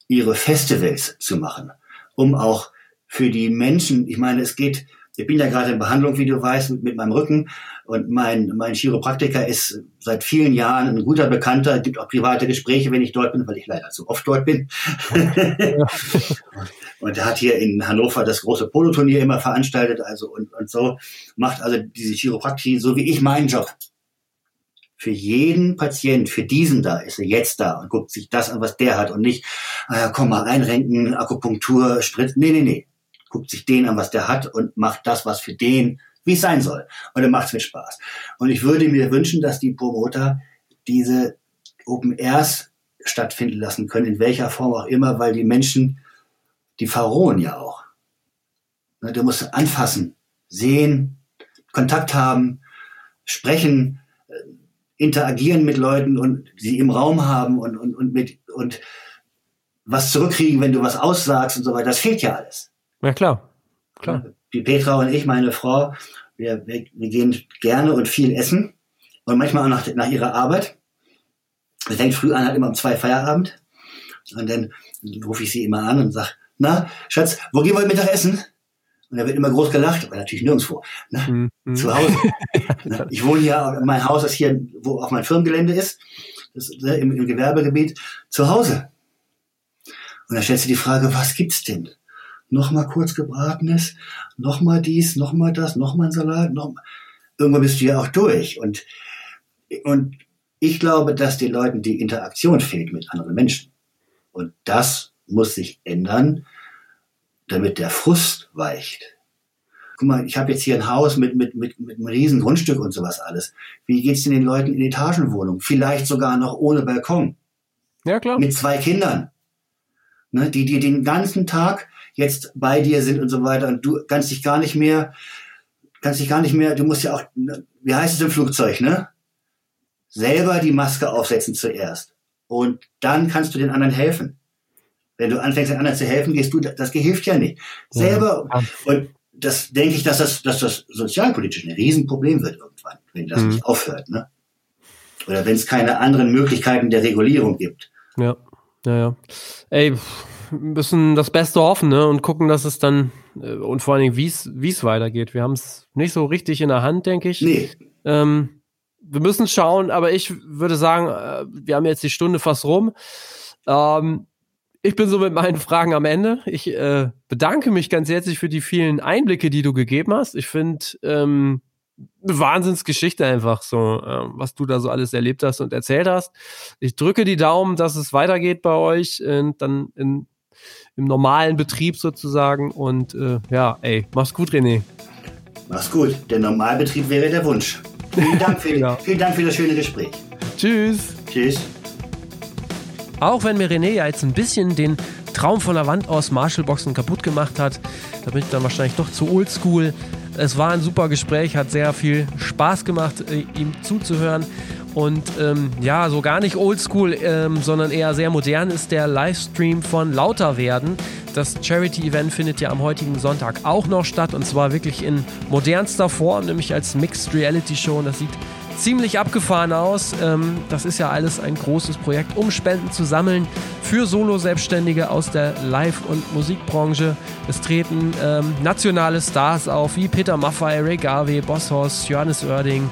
ihre Festivals zu machen, um auch für die Menschen, ich meine, es geht, ich bin ja gerade in Behandlung, wie du weißt, mit, meinem Rücken und mein, mein Chiropraktiker ist seit vielen Jahren ein guter Bekannter, gibt auch private Gespräche, wenn ich dort bin, weil ich leider zu oft dort bin. und er hat hier in Hannover das große Poloturnier immer veranstaltet, also und, und so macht also diese Chiropraktie, so wie ich meinen Job für jeden Patient, für diesen da ist er jetzt da und guckt sich das an, was der hat und nicht, ah ja, komm mal einrenken, Akupunktur, Sprit. Nee, nee, nee. Guckt sich den an, was der hat und macht das, was für den, wie es sein soll. Und dann macht es mir Spaß. Und ich würde mir wünschen, dass die Promoter diese Open Airs stattfinden lassen können, in welcher Form auch immer, weil die Menschen, die verrohen ja auch. Ne, du musst anfassen, sehen, Kontakt haben, sprechen, interagieren mit Leuten und sie im Raum haben und, und, und mit und was zurückkriegen, wenn du was aussagst und so weiter. Das fehlt ja alles. Ja, klar. klar. Die Petra und ich, meine Frau, wir, wir, wir gehen gerne und viel essen und manchmal auch nach, nach ihrer Arbeit. Es fängt früh an, hat immer um zwei Feierabend. Und dann rufe ich sie immer an und sage, na, Schatz, wo gehen wir heute Mittag essen? Und da wird immer groß gelacht, aber natürlich nirgendwo. Ne? Mhm. Zu Hause. ne? Ich wohne hier, mein Haus ist hier, wo auch mein Firmengelände ist, das, ne, im, im Gewerbegebiet, zu Hause. Und da stellst du die Frage, was gibt's denn? Nochmal kurz gebratenes, nochmal dies, nochmal das, nochmal ein Salat, noch Irgendwann bist du ja auch durch. Und, und ich glaube, dass den Leuten die Interaktion fehlt mit anderen Menschen. Und das muss sich ändern damit der Frust weicht. Guck mal, ich habe jetzt hier ein Haus mit, mit, mit, mit einem riesen Grundstück und sowas alles. Wie geht's denn den Leuten in Etagenwohnungen? Vielleicht sogar noch ohne Balkon. Ja, klar. Mit zwei Kindern. Ne, die, die den ganzen Tag jetzt bei dir sind und so weiter und du kannst dich gar nicht mehr, kannst dich gar nicht mehr, du musst ja auch, ne, wie heißt es im Flugzeug, ne? Selber die Maske aufsetzen zuerst. Und dann kannst du den anderen helfen. Wenn du anfängst, den anderen zu helfen, gehst du, das hilft ja nicht. Selber. Ja. Und das denke ich, dass das, dass das sozialpolitisch ein Riesenproblem wird irgendwann, wenn das mhm. nicht aufhört, ne? Oder wenn es keine anderen Möglichkeiten der Regulierung gibt. Ja, ja, ja. Ey, müssen das Beste hoffen, ne? Und gucken, dass es dann äh, und vor allen Dingen, wie es weitergeht. Wir haben es nicht so richtig in der Hand, denke ich. Nee. Ähm, wir müssen schauen, aber ich würde sagen, äh, wir haben jetzt die Stunde fast rum. Ähm, ich bin so mit meinen Fragen am Ende. Ich äh, bedanke mich ganz herzlich für die vielen Einblicke, die du gegeben hast. Ich finde ähm, eine Wahnsinnsgeschichte einfach so, äh, was du da so alles erlebt hast und erzählt hast. Ich drücke die Daumen, dass es weitergeht bei euch und dann in, im normalen Betrieb sozusagen. Und äh, ja, ey, mach's gut, René. Mach's gut. Der Normalbetrieb wäre der Wunsch. Vielen Dank für, ja. vielen Dank für das schöne Gespräch. Tschüss. Tschüss. Auch wenn mir René ja jetzt ein bisschen den Traum von der Wand aus Marshallboxen kaputt gemacht hat, da bin ich dann wahrscheinlich doch zu oldschool. Es war ein super Gespräch, hat sehr viel Spaß gemacht, äh, ihm zuzuhören. Und ähm, ja, so gar nicht oldschool, ähm, sondern eher sehr modern ist der Livestream von Lauter werden. Das Charity-Event findet ja am heutigen Sonntag auch noch statt und zwar wirklich in modernster Form, nämlich als Mixed Reality Show. Und das sieht ziemlich abgefahren aus. Ähm, das ist ja alles ein großes Projekt, um Spenden zu sammeln für Solo-Selbstständige aus der Live- und Musikbranche. Es treten ähm, nationale Stars auf wie Peter Maffay, Ray Garvey, Boss Hoss, Johannes Oerding,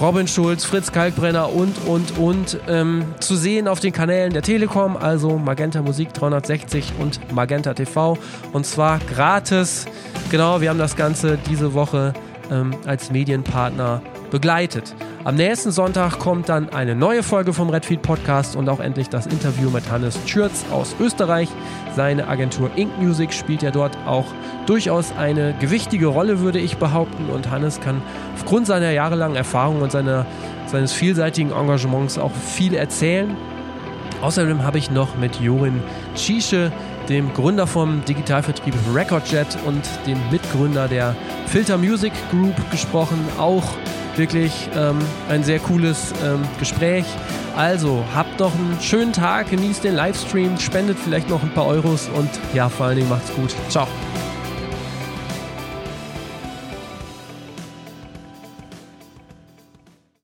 Robin Schulz, Fritz Kalkbrenner und, und, und ähm, zu sehen auf den Kanälen der Telekom, also Magenta Musik 360 und Magenta TV. Und zwar gratis. Genau, wir haben das Ganze diese Woche ähm, als Medienpartner begleitet. Am nächsten Sonntag kommt dann eine neue Folge vom Redfeed Podcast und auch endlich das Interview mit Hannes Schürz aus Österreich. Seine Agentur Ink Music spielt ja dort auch durchaus eine gewichtige Rolle, würde ich behaupten. Und Hannes kann aufgrund seiner jahrelangen Erfahrung und seiner, seines vielseitigen Engagements auch viel erzählen. Außerdem habe ich noch mit Jorin Tschiesche, dem Gründer vom Digitalvertrieb Recordjet und dem Mitgründer der Filter Music Group gesprochen. Auch wirklich ähm, ein sehr cooles ähm, Gespräch. Also habt noch einen schönen Tag, genießt den Livestream, spendet vielleicht noch ein paar Euros und ja, vor allen Dingen macht's gut. Ciao.